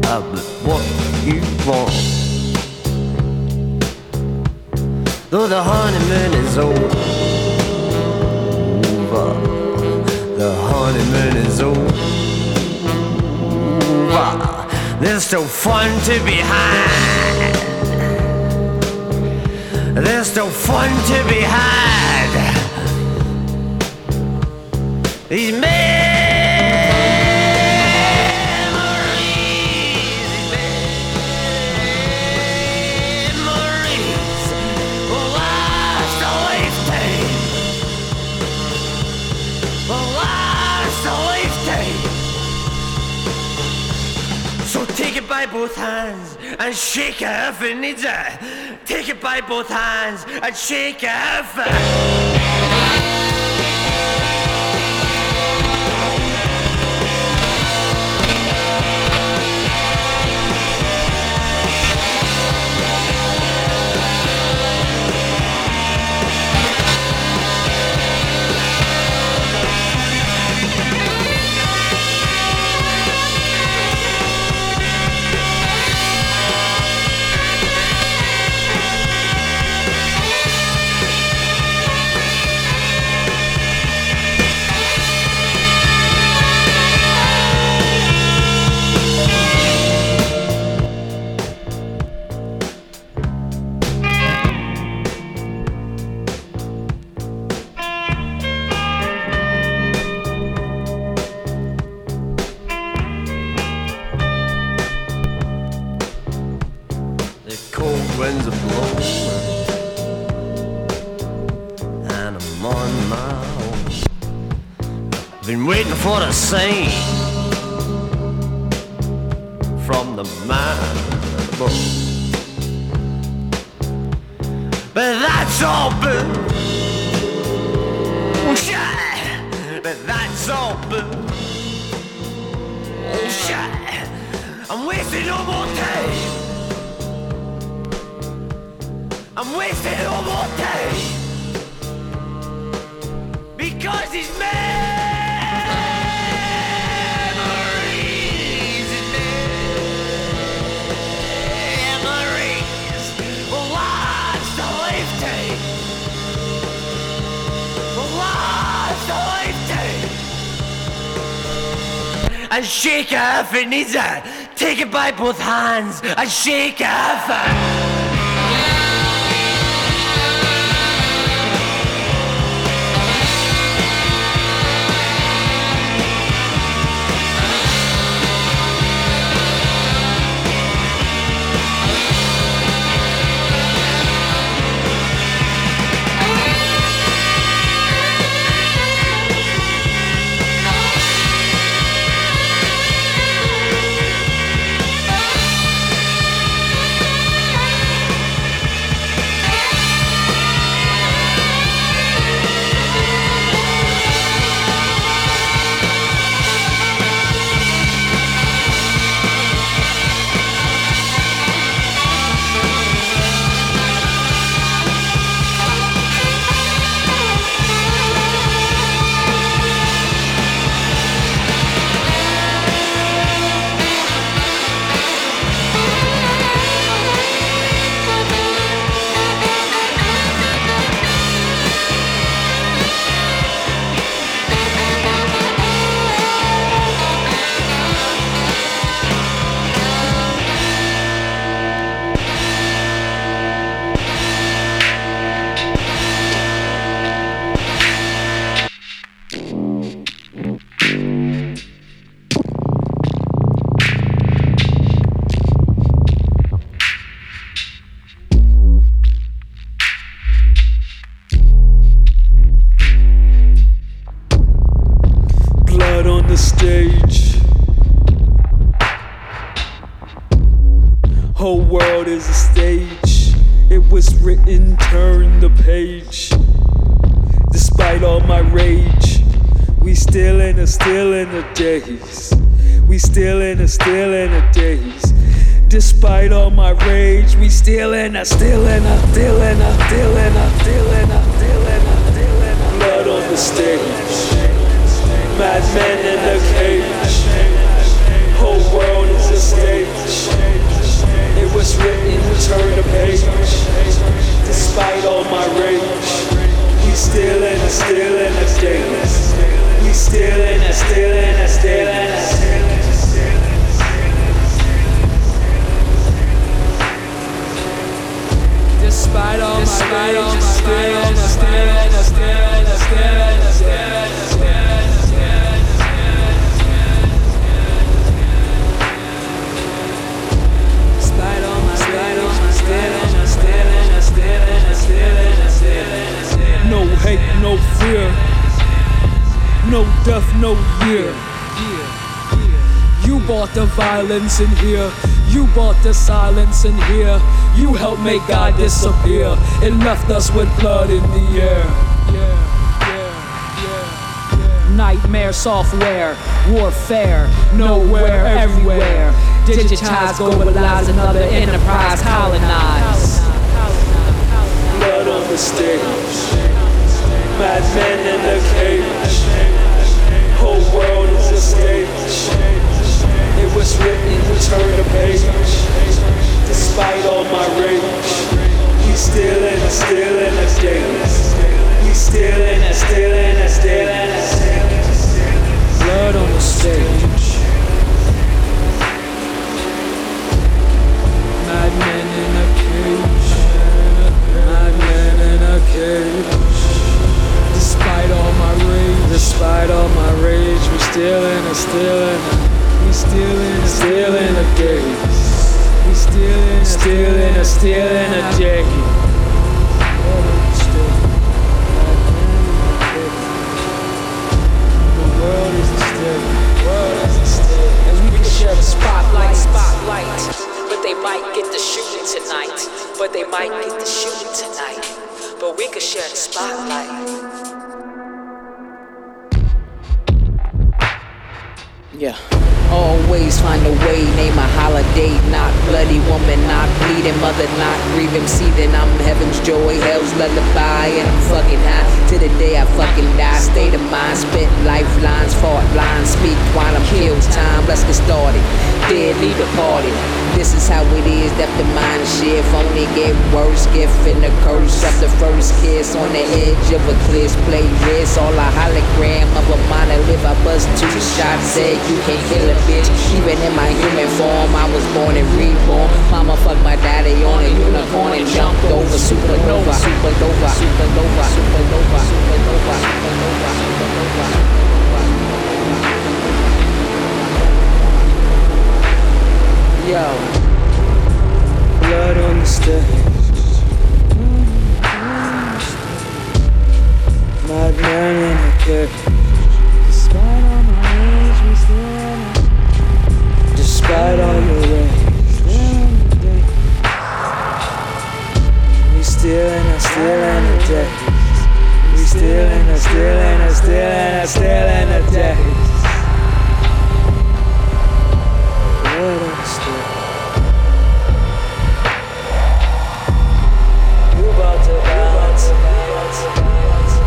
about what you want? Though the honeymoon is over, the honeymoon is over. There's still fun to be had. There's still fun to be had. These memories memories, will last a lifetime. Will last a lifetime. So take it by both hands and shake it if it needs it. Take it by both hands and shake it if it. It. Take it by both hands and shake it in the days. We still in a still in the days. Despite all my rage, we still in a, still in a, still in a, still in a, still in a, still in a, still in a. Blood on the stage, madmen in the cage. Whole world is a stage. It was written, turn the page. Despite all my rage, we still in a, still in a stage. We still in a, still in a, still in a. Despite all my rage, still in a, No death, no year. You bought the violence in here. You bought the silence in here. You helped make God disappear. It left us with blood in the air. Nightmare software, warfare, nowhere, everywhere. Digitize, globalize, another enterprise, colonize. Blood on the stage, madmen in the cage. World is a stage. It was written, turn the page. Despite all my rage, we still in still in a stage. We still in still in still in. Blood on the stage. Madmen in a cage. Madmen in a cage. Still in a, still in a, in a, still in a daze. We still in a, still a, a can share the spotlight, spotlight. But they might get the shooting tonight. But they might get the shooting tonight. But we could share the spotlight. Yeah. Always find a way, name a holiday, not bloody woman, not bleeding, mother, not grieving, seething. I'm heaven's joy, hell's lullaby, and I'm fucking high to the day I fucking die. State of mind, spit lifelines, fault lines, speak while I'm killed. Time, let's get started. Dead, leave the party. This is how it is, that the mind shift only get worse. Gift in the curse after first kiss on the edge of a cliff. Play this, all a hologram of a monolith. I bust two shots, said you can't kill a bitch. Even in my human form, I was born and reborn. Mama fucked my daddy on a unicorn and jumped over supernova, supernova, supernova, supernova, supernova, supernova. Yo, Blood on the stage. Madman in the cage. despite all your ways, We still and a still in a day. We still in a still and a still and a still in a day. What a still. You about to balance.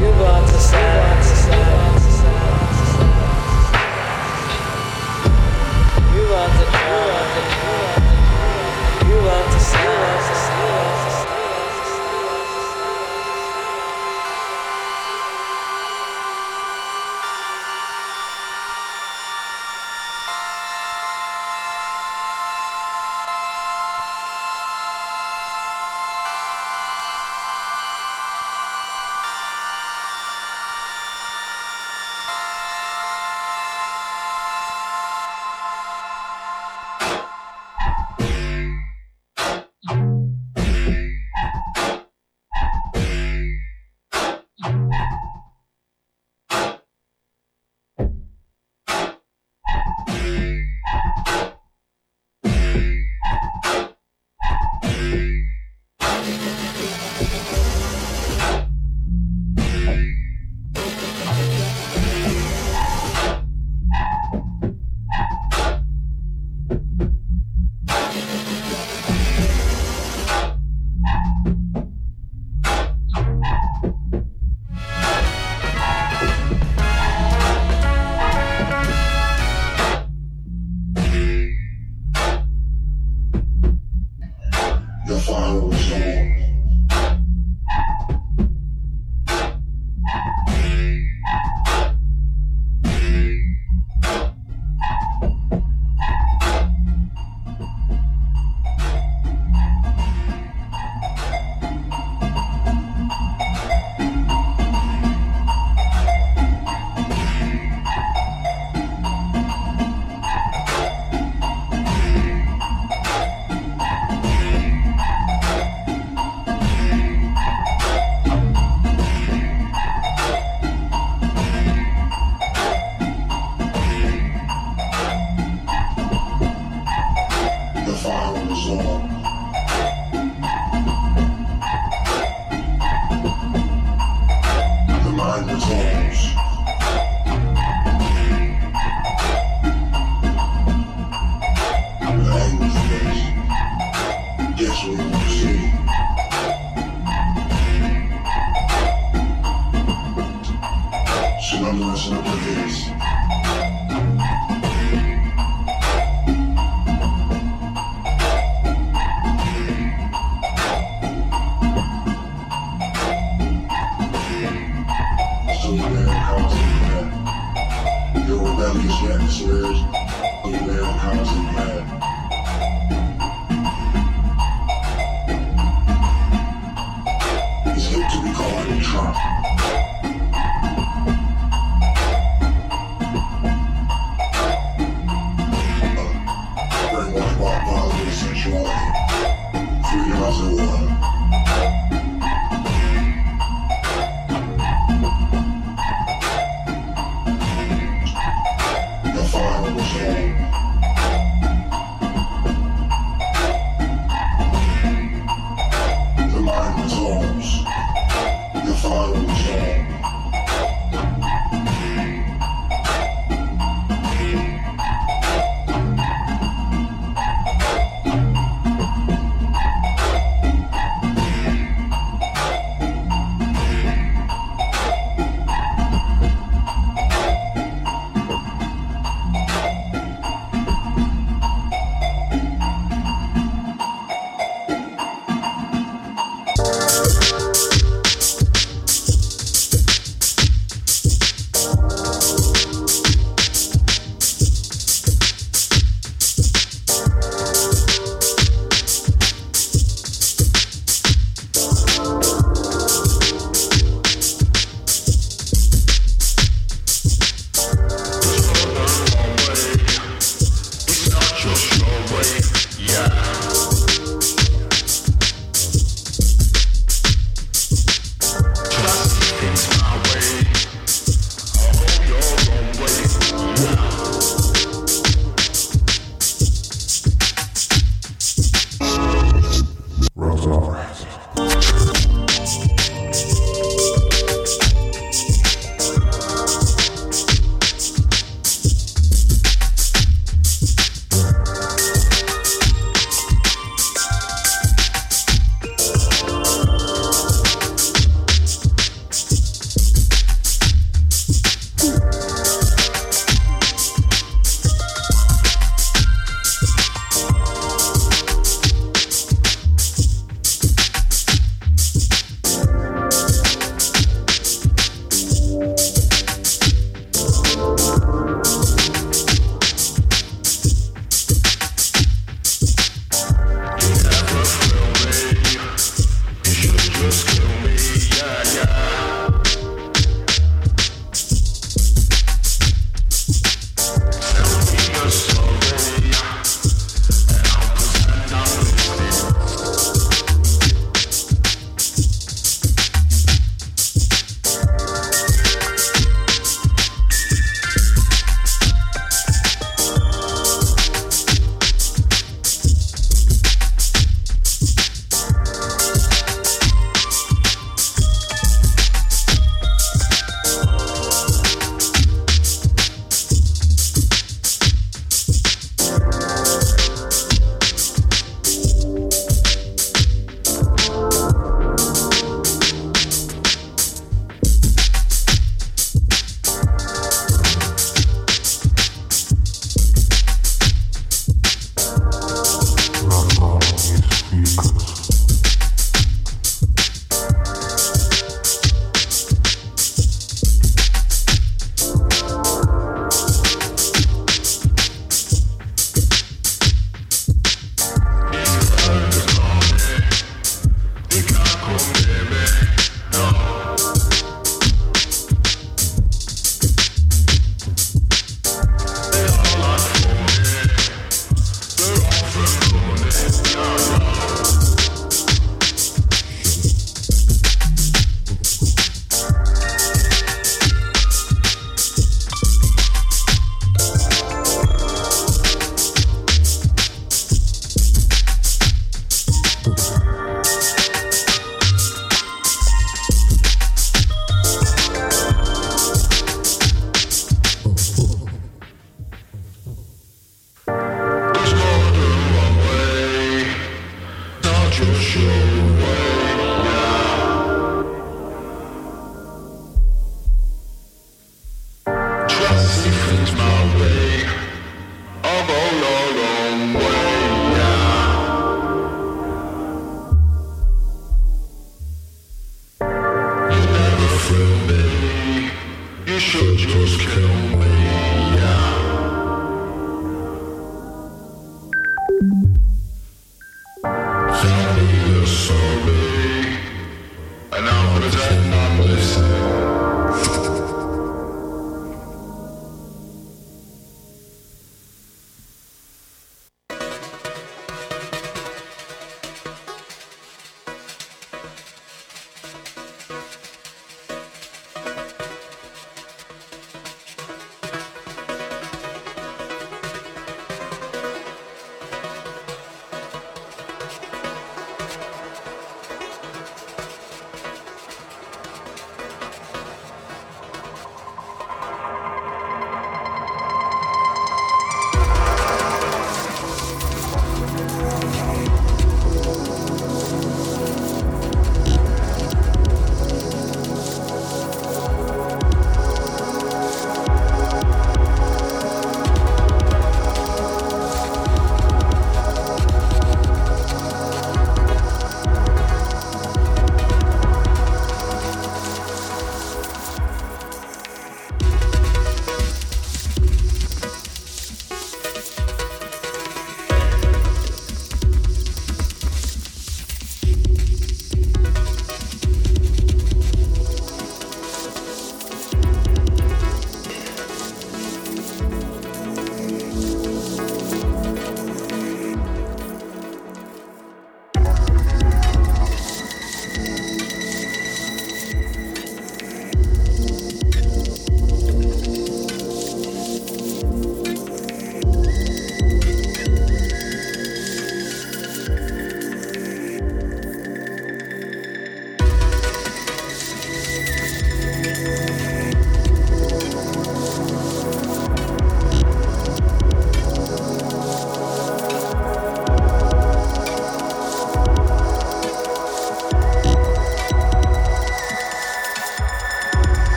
You about to silence. suas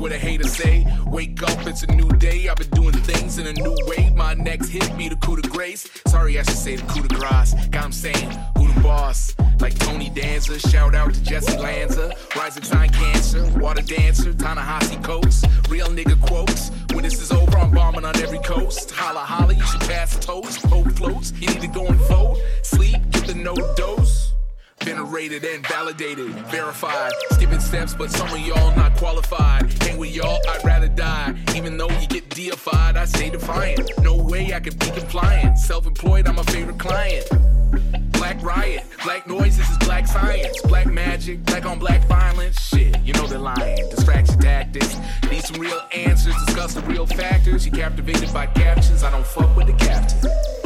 what a hater say. Wake up, it's a new day. I've been doing things in a new way. My next hit be the coup de grace. Sorry, I should say the coup de grace. Got him saying, who the boss? Like Tony Danza, shout out to Jesse Lanza. Rising sign cancer, water dancer, Steps, but some of y'all not qualified. Hang with y'all, I'd rather die. Even though you get deified, I stay defiant. No way I could be compliant. Self employed, I'm a favorite client. Black riot, black noise, this is black science. Black magic, black on black violence. Shit, you know they're lying. Distraction tactics. Need some real answers, discuss the real factors. You captivated by captions, I don't fuck with the captain.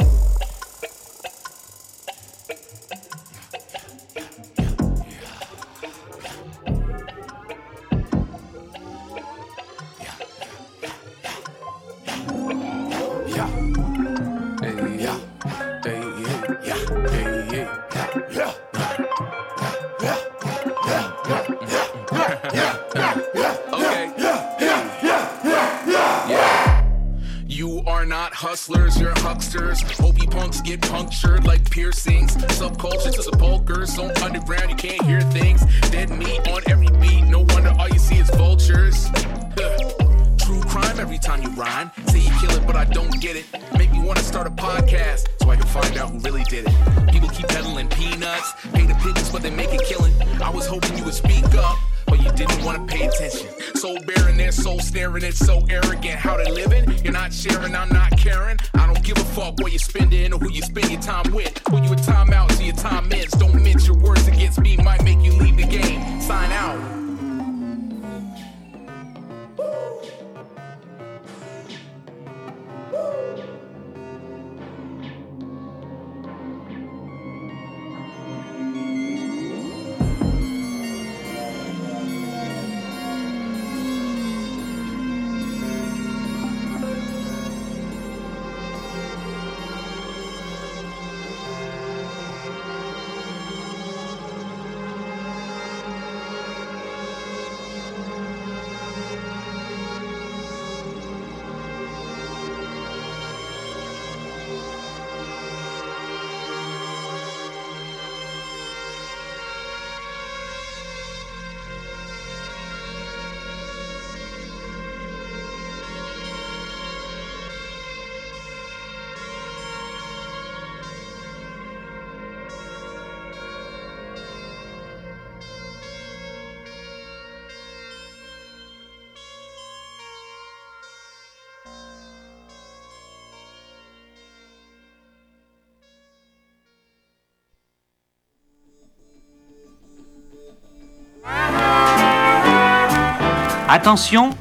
Attention,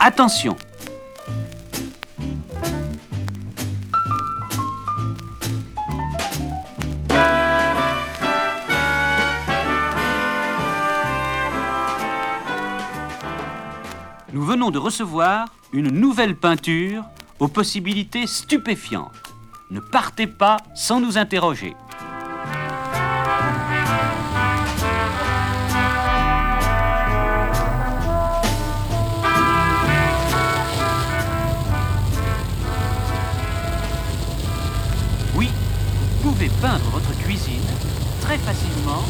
attention. Nous venons de recevoir une nouvelle peinture aux possibilités stupéfiantes. Ne partez pas sans nous interroger. Peindre votre cuisine très facilement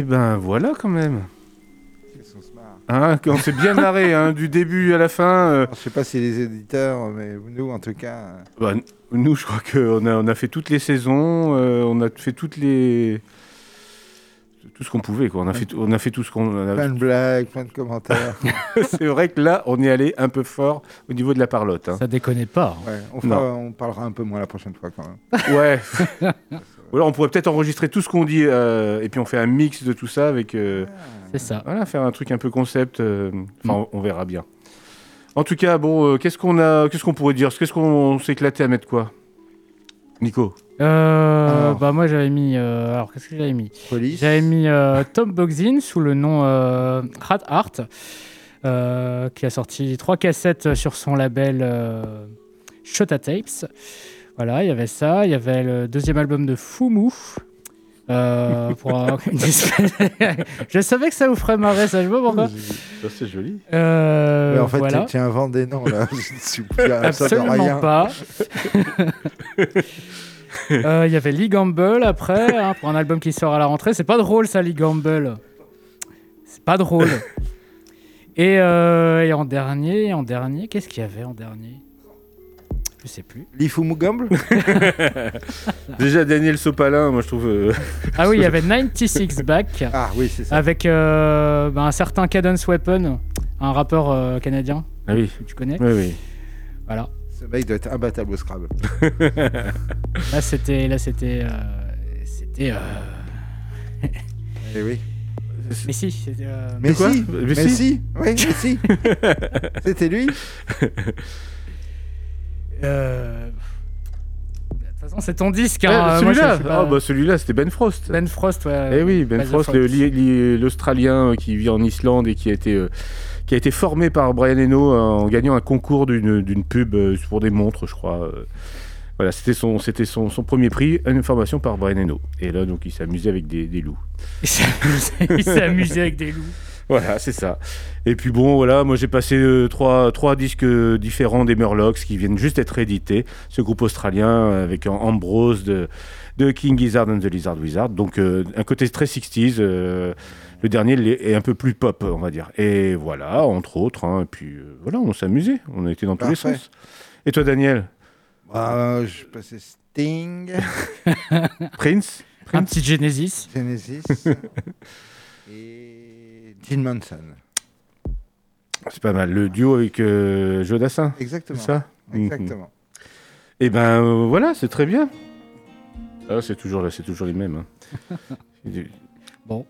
ben voilà quand même. Hein, on s'est bien marré hein, du début à la fin. euh. Je sais pas si les éditeurs, mais nous, en tout cas. euh, Bah, nous, je crois qu'on a, on a fait toutes les saisons, euh, on a fait toutes les. Tout ce qu'on pouvait, quoi. On a fait, tout- on a fait tout ce qu'on. on a- Plein de blagues, plein de commentaires. C'est vrai que là, on est allé un peu fort au niveau de la parlotte. hein. Ça déconne pas. Ouais, on, fera- on parlera un peu moins la prochaine fois quand même. Ouais. Ou alors on pourrait peut-être enregistrer tout ce qu'on dit euh, et puis on fait un mix de tout ça avec. euh, C'est ça. Voilà, faire un truc un peu concept. euh, Enfin, on, on verra bien. En tout cas, bon, euh, qu'est-ce qu'on a, qu'est-ce qu'on pourrait dire? Qu'est-ce qu'on s'est éclaté à mettre quoi? Nico? Euh, bah moi j'avais mis euh, alors qu'est-ce que j'avais mis? Police. J'avais mis euh, Tom Boxin sous le nom euh, Rat Art euh, qui a sorti trois cassettes sur son label euh, Shota Tapes. Voilà, il y avait ça, il y avait le deuxième album de Fumu. euh, pour un- je savais que ça vous ferait marrer, ça je vois pourquoi. Ça, c'est joli. Euh, Mais en fait, voilà. tu, inventes des noms là. Je ne suis plus à ça de Absolument rien. pas. Euh, Il y avait Lee Gamble après, hein, pour un album qui sort à la rentrée. C'est pas drôle ça, Lee Gamble. C'est pas drôle. Et, euh, et en dernier, en dernier, qu'est-ce qu'il y avait en dernier? Je sais plus. Lifumu Gamble Déjà Daniel Sopalin, moi je trouve. euh, Ah oui, il y avait 96 Back. Ah oui, c'est ça. Avec euh, ben, un certain Cadence Weapon, un rappeur euh, canadien. Ah oui. que Tu connais Oui, oui. Voilà. Ce mec doit être imbattable au Scrabble. Là, c'était. Là, c'était. euh, c'était. euh, Eh oui. Mais si, c'était. euh, Mais quoi? Si, Mais mais si. si, oui, mais si. C'était lui? Euh, De toute façon, c'est ton disque. Hein. Celui-là, pas- Ah, bah, celui-là, c'était Ben Frost. Ben Frost, ouais. Eh oui, Ben Frost, l'Australien euh, qui vit en Islande et qui a été, euh, qui a été formé par Brian Eno en gagnant un concours d'une pub pour des montres, je crois. Voilà, c'était son, c'était son, son premier prix, une formation par Brian Eno. Et là, donc, il s'est amusé avec des, des loups. Il amusé avec des loups. Voilà, c'est ça. Et puis bon, voilà, moi j'ai passé euh, trois, trois disques euh, différents des Murlocs qui viennent juste d'être édités. Ce groupe australien euh, avec un Ambrose de, de King Gizzard and the Lizard Wizard. Donc euh, un côté très 60s. euh, le dernier est un peu plus pop, on va dire. Et voilà, entre autres. hein, et puis euh, voilà, on s'est amusé. On a été dans tous les sens. Et toi, Daniel? Bah, je passais Sting. Prince? Un petit Genesis. Genesis. et Gene Manson. C'est pas mal. Le duo avec euh, Joe Dassin. Exactement. C'est ça Exactement. Et ben euh, voilà, c'est très bien. Ah, c'est toujours, c'est toujours les mêmes. hein. Bon.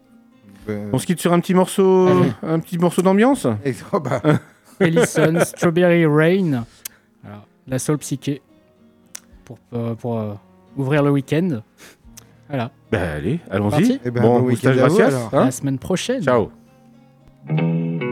On se quitte sur un petit morceau, Allez. un petit morceau d'ambiance. Et- oh, bah. Ellison, Strawberry Rain. La soul psyché. Pour, euh, pour euh, ouvrir le week-end. Voilà. Ben allez, allons-y. Eh ben, bon, bon week-end à vous, alors. hein. la semaine prochaine. Ciao. うん